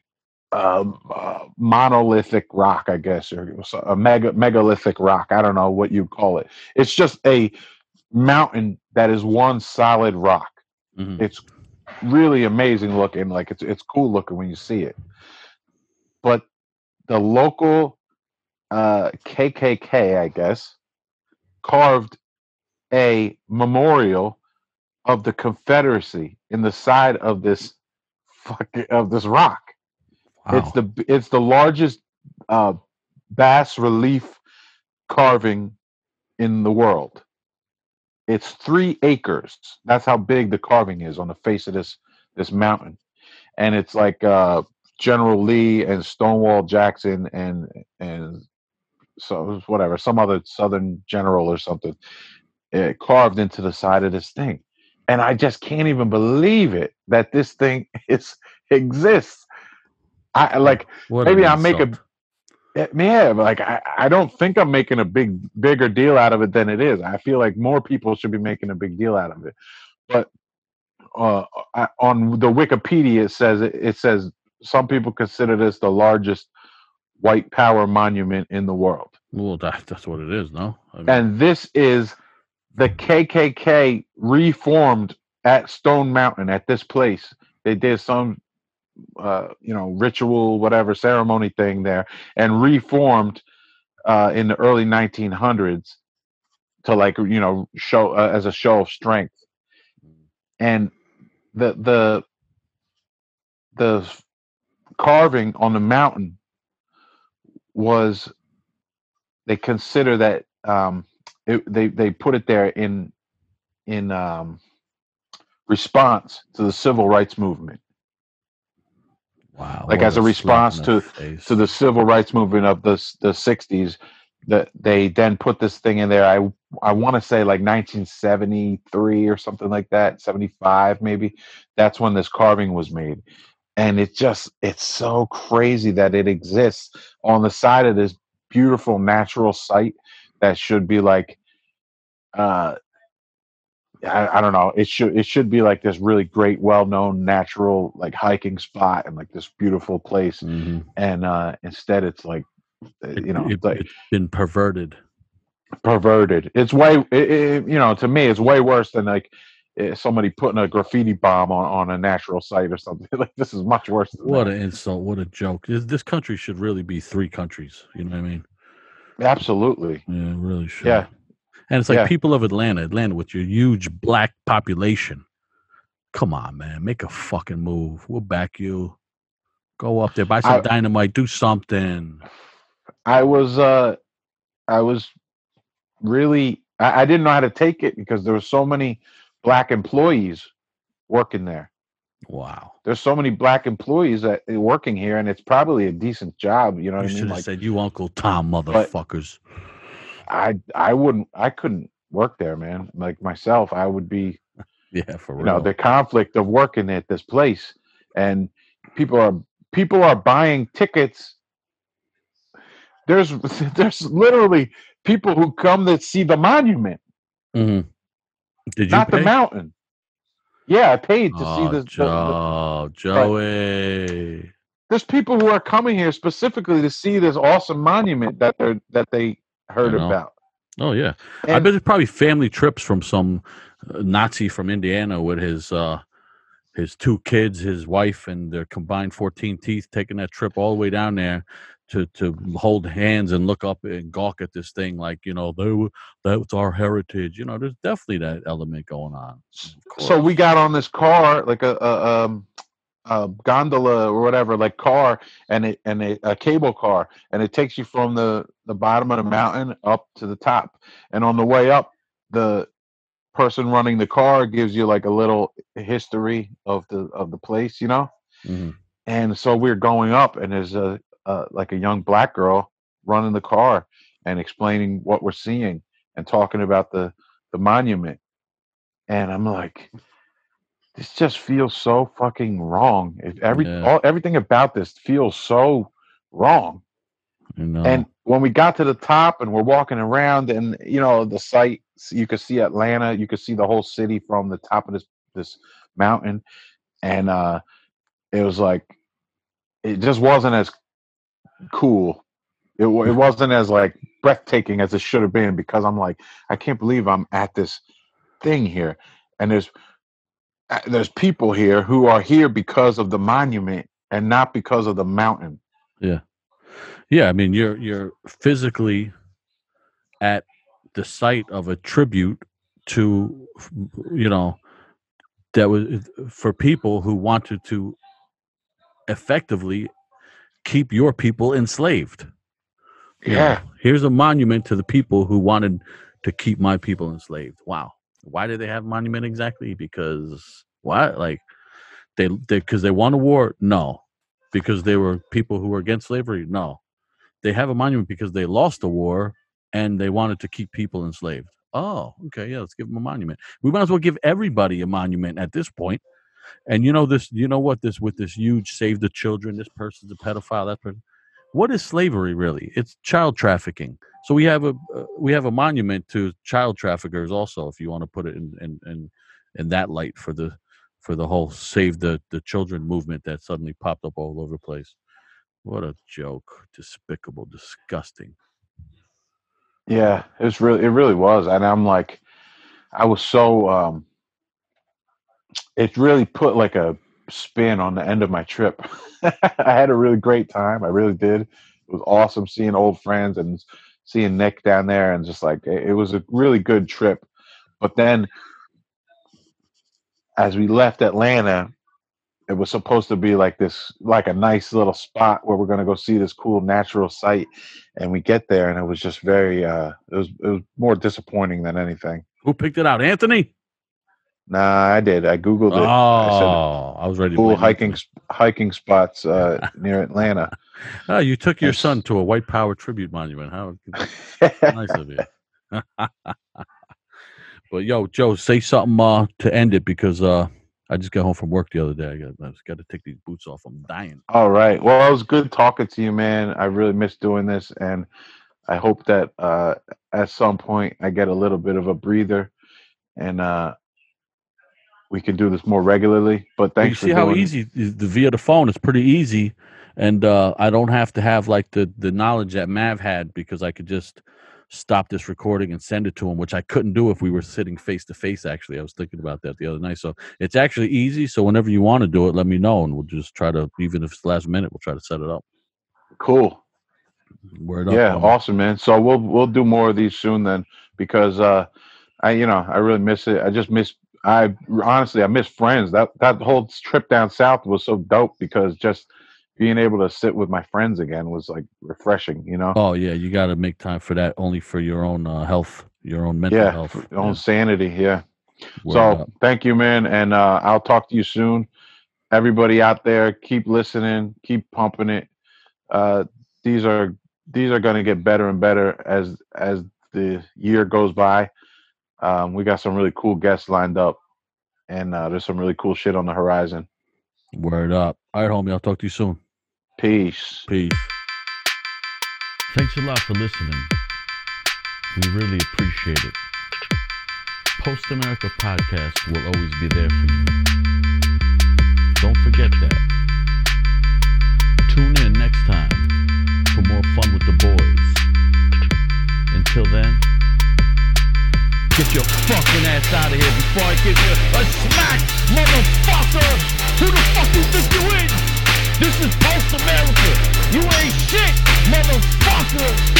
[SPEAKER 3] um, uh, monolithic rock, I guess, or a mega megalithic rock. I don't know what you call it. It's just a mountain that is one solid rock.
[SPEAKER 4] Mhm.
[SPEAKER 3] It's really amazing looking. Like it's it's cool looking when you see it. But the local uh, KKK, I guess, carved a memorial of the Confederacy in the side of this fucking of this rock. It's the it's the largest uh, bas relief carving in the world. It's three acres. That's how big the carving is on the face of this this mountain, and it's like uh, General Lee and Stonewall Jackson and and so whatever some other Southern general or something uh, carved into the side of this thing, and I just can't even believe it that this thing is exists. I like
[SPEAKER 4] What
[SPEAKER 3] maybe I make a. yeah, like I, I don't think I'm making a big bigger deal out of it than it is. I feel like more people should be making a big deal out of it. But uh, I, on the Wikipedia, it says it says some people consider this the largest white power monument in the world,
[SPEAKER 4] Well, that, that's what it is, no? I mean,
[SPEAKER 3] and this is the KKK reformed at Stone Mountain at this place. They did some uh, you know ritual whatever ceremony thing there and reformed uh, in the early 1900s to like you know show uh, as a show of strength. And the the the carving on the mountain was they consider that um it, they they put it there in in um response to the civil rights movement
[SPEAKER 4] wow.
[SPEAKER 3] like as a response to-
[SPEAKER 4] face.
[SPEAKER 3] to the civil rights movement of the the 60s that they then put this thing in there i i want to say like 1973 or something like that 75 maybe that's when this carving was made and it just it's so crazy that it exists on the side of this beautiful natural site that should be like uh I, I don't know. It should it should be like this really great, well known natural like hiking spot and like this beautiful place
[SPEAKER 4] Mhm.
[SPEAKER 3] and uh instead it's like uh, you know
[SPEAKER 4] it,
[SPEAKER 3] it's like
[SPEAKER 4] has been perverted.
[SPEAKER 3] perverted it's way it, it, you know to me it's way worse than like eh, somebody putting a graffiti bomb on, on a natural site or something. like this is much worse. Than
[SPEAKER 4] What
[SPEAKER 3] that.
[SPEAKER 4] an insult! What a joke! This, this country should really be three countries. You know what I mean?
[SPEAKER 3] Absolutely.
[SPEAKER 4] Yeah, it really should.
[SPEAKER 3] Yeah.
[SPEAKER 4] And it's like
[SPEAKER 3] Yeah.
[SPEAKER 4] people of Atlanta, Atlanta with your huge black population. Come on, man, make a fucking move. We'll back you. Go up there, buy some
[SPEAKER 3] I-
[SPEAKER 4] dynamite, do something.
[SPEAKER 3] I was uh I was really I, I didn't know how to take it because there were so many black employees working there.
[SPEAKER 4] Wow.
[SPEAKER 3] There's so many black employees that uh, working here, and it's probably a decent job. You know
[SPEAKER 4] You
[SPEAKER 3] what I
[SPEAKER 4] should
[SPEAKER 3] mean?
[SPEAKER 4] have
[SPEAKER 3] Like
[SPEAKER 4] said, "You Uncle Tom, motherfuckers."
[SPEAKER 3] I I wouldn't I couldn't work there, man. Like myself, I would be
[SPEAKER 4] Yeah, for real.
[SPEAKER 3] you know the conflict of working at this place, and people are people are buying tickets. There's there's literally people who come that see the monument.
[SPEAKER 4] Mm-hmm. Did you
[SPEAKER 3] not
[SPEAKER 4] pay?
[SPEAKER 3] the mountain. Yeah, I paid to
[SPEAKER 4] oh,
[SPEAKER 3] see this. the- the-
[SPEAKER 4] Joey.
[SPEAKER 3] there's people who are coming here specifically to see this awesome monument that they are that they heard about.
[SPEAKER 4] Oh yeah, I
[SPEAKER 3] And-
[SPEAKER 4] bet it's probably family trips from some uh, Nazi from Indiana with his uh, his two kids, his wife, and their combined fourteen teeth, taking that trip all the way down there to to hold hands and look up and gawk at this thing like you know they were, that's our heritage. You know, there's definitely that element going on.
[SPEAKER 3] So we got on this car, like a, a um a gondola or whatever, like car, and it and a, a cable car, and it takes you from the the bottom of the mountain up to the top. And on the way up, the person running the car gives you like a little history of the of the place, you know.
[SPEAKER 4] Mhm.
[SPEAKER 3] And so we're going up, and there's a, a like a young black girl running the car and explaining what we're seeing and talking about the the monument. And I'm like, this just feels so fucking wrong. It, every
[SPEAKER 4] Yeah.
[SPEAKER 3] all, everything about this feels so wrong. And when we got to the top and we're walking around, and you know the site, you could see Atlanta, you could see the whole city from the top of this this mountain, and uh, it was like it just wasn't as cool. It it wasn't as like breathtaking as it should have been because I'm like I can't believe I'm at this thing here, and there's there's people here who are here because of the monument and not because of the mountain.
[SPEAKER 4] Yeah, Yeah, I mean you're you're physically at the site of a tribute to you know that was for people who wanted to effectively keep your people enslaved. You know,
[SPEAKER 3] Yeah.
[SPEAKER 4] here's a monument to the people who wanted to keep my people enslaved. Wow. Why did they have monument exactly? Because what? Like they they because they won a war? No. Because they were people who were against slavery? No. They have a monument because they lost the war and they wanted to keep people enslaved. Oh, okay, yeah, let's give them a monument. We might as well give everybody a monument at this point. And you know this, you know what this with this huge save the children, this person's a pedophile, that person. What is slavery really? It's child trafficking. So we have a uh, we have a monument to child traffickers also, if you want to put it in in in, in that light for the for the whole save the the children movement that suddenly popped up all over the place. What a joke! Despicable, disgusting.
[SPEAKER 3] Yeah, it's really it really was, and I'm like, I was so um, it really put like a spin on the end of my trip. I had a really great time. I really did. It was awesome seeing old friends and seeing Nick down there, and just like it, was a really good trip. But then, as we left Atlanta, it was supposed to be like this, like a nice little spot where we're gonna go see this cool natural site and we get there and it was just very uh it was it was more disappointing than anything
[SPEAKER 4] Who picked it out? Anthony.
[SPEAKER 3] Nah i did i googled
[SPEAKER 4] Oh,
[SPEAKER 3] it i said
[SPEAKER 4] I was ready. to
[SPEAKER 3] cool hiking hiking spots uh near atlanta
[SPEAKER 4] Oh, you took your son to a white power tribute monument. How nice of you. but yo, Joe, say something uh, to end it because uh, I just got home from work the other day. I got, I just got to take these boots off. I'm dying.
[SPEAKER 3] all right well it was good talking to you man i really miss doing this and i hope that uh at some point i get a little bit of a breather and uh we can do this more regularly but thanks
[SPEAKER 4] you see how easy the via the phone. is pretty easy, and uh, I don't have to have like the the knowledge that Mav had because I could just stop this recording and send it to him, which I couldn't do if we were sitting face to face. Actually, I was thinking about that the other night. So it's actually easy. So whenever you want to do it, let me know, and we'll just try to, even if it's the last minute, we'll try to set it up.
[SPEAKER 3] Cool.
[SPEAKER 4] Word up.
[SPEAKER 3] Yeah,
[SPEAKER 4] homie.
[SPEAKER 3] awesome, man. So we'll we'll do more of these soon then because uh I you know, I really miss it. I just miss I honestly I miss friends. That that whole trip down south was so dope because just being able to sit with my friends again was like refreshing, you know.
[SPEAKER 4] Oh yeah, you got to make time for that, only for your own uh, health, your own mental
[SPEAKER 3] yeah,
[SPEAKER 4] health.
[SPEAKER 3] your own sanity, yeah.
[SPEAKER 4] Word
[SPEAKER 3] so
[SPEAKER 4] up.
[SPEAKER 3] thank you, man, and uh, I'll talk to you soon. Everybody out there, keep listening, keep pumping it. Uh, these are these are going to get better and better as as the year goes by. Um, we got some really cool guests lined up, and uh, there's some really cool shit on the horizon.
[SPEAKER 4] word up. All right, homie. I'll talk to you soon.
[SPEAKER 3] Peace.
[SPEAKER 4] Peace.
[SPEAKER 1] Thanks a lot for listening. We really appreciate it. Post America Podcast will always be there for you. Don't forget that. Tune in next time for more fun with the boys. Until then, get your fucking ass out of here before I give you a smack, motherfucker! Who the fuck you think you is? This is Post America. You ain't shit, motherfucker!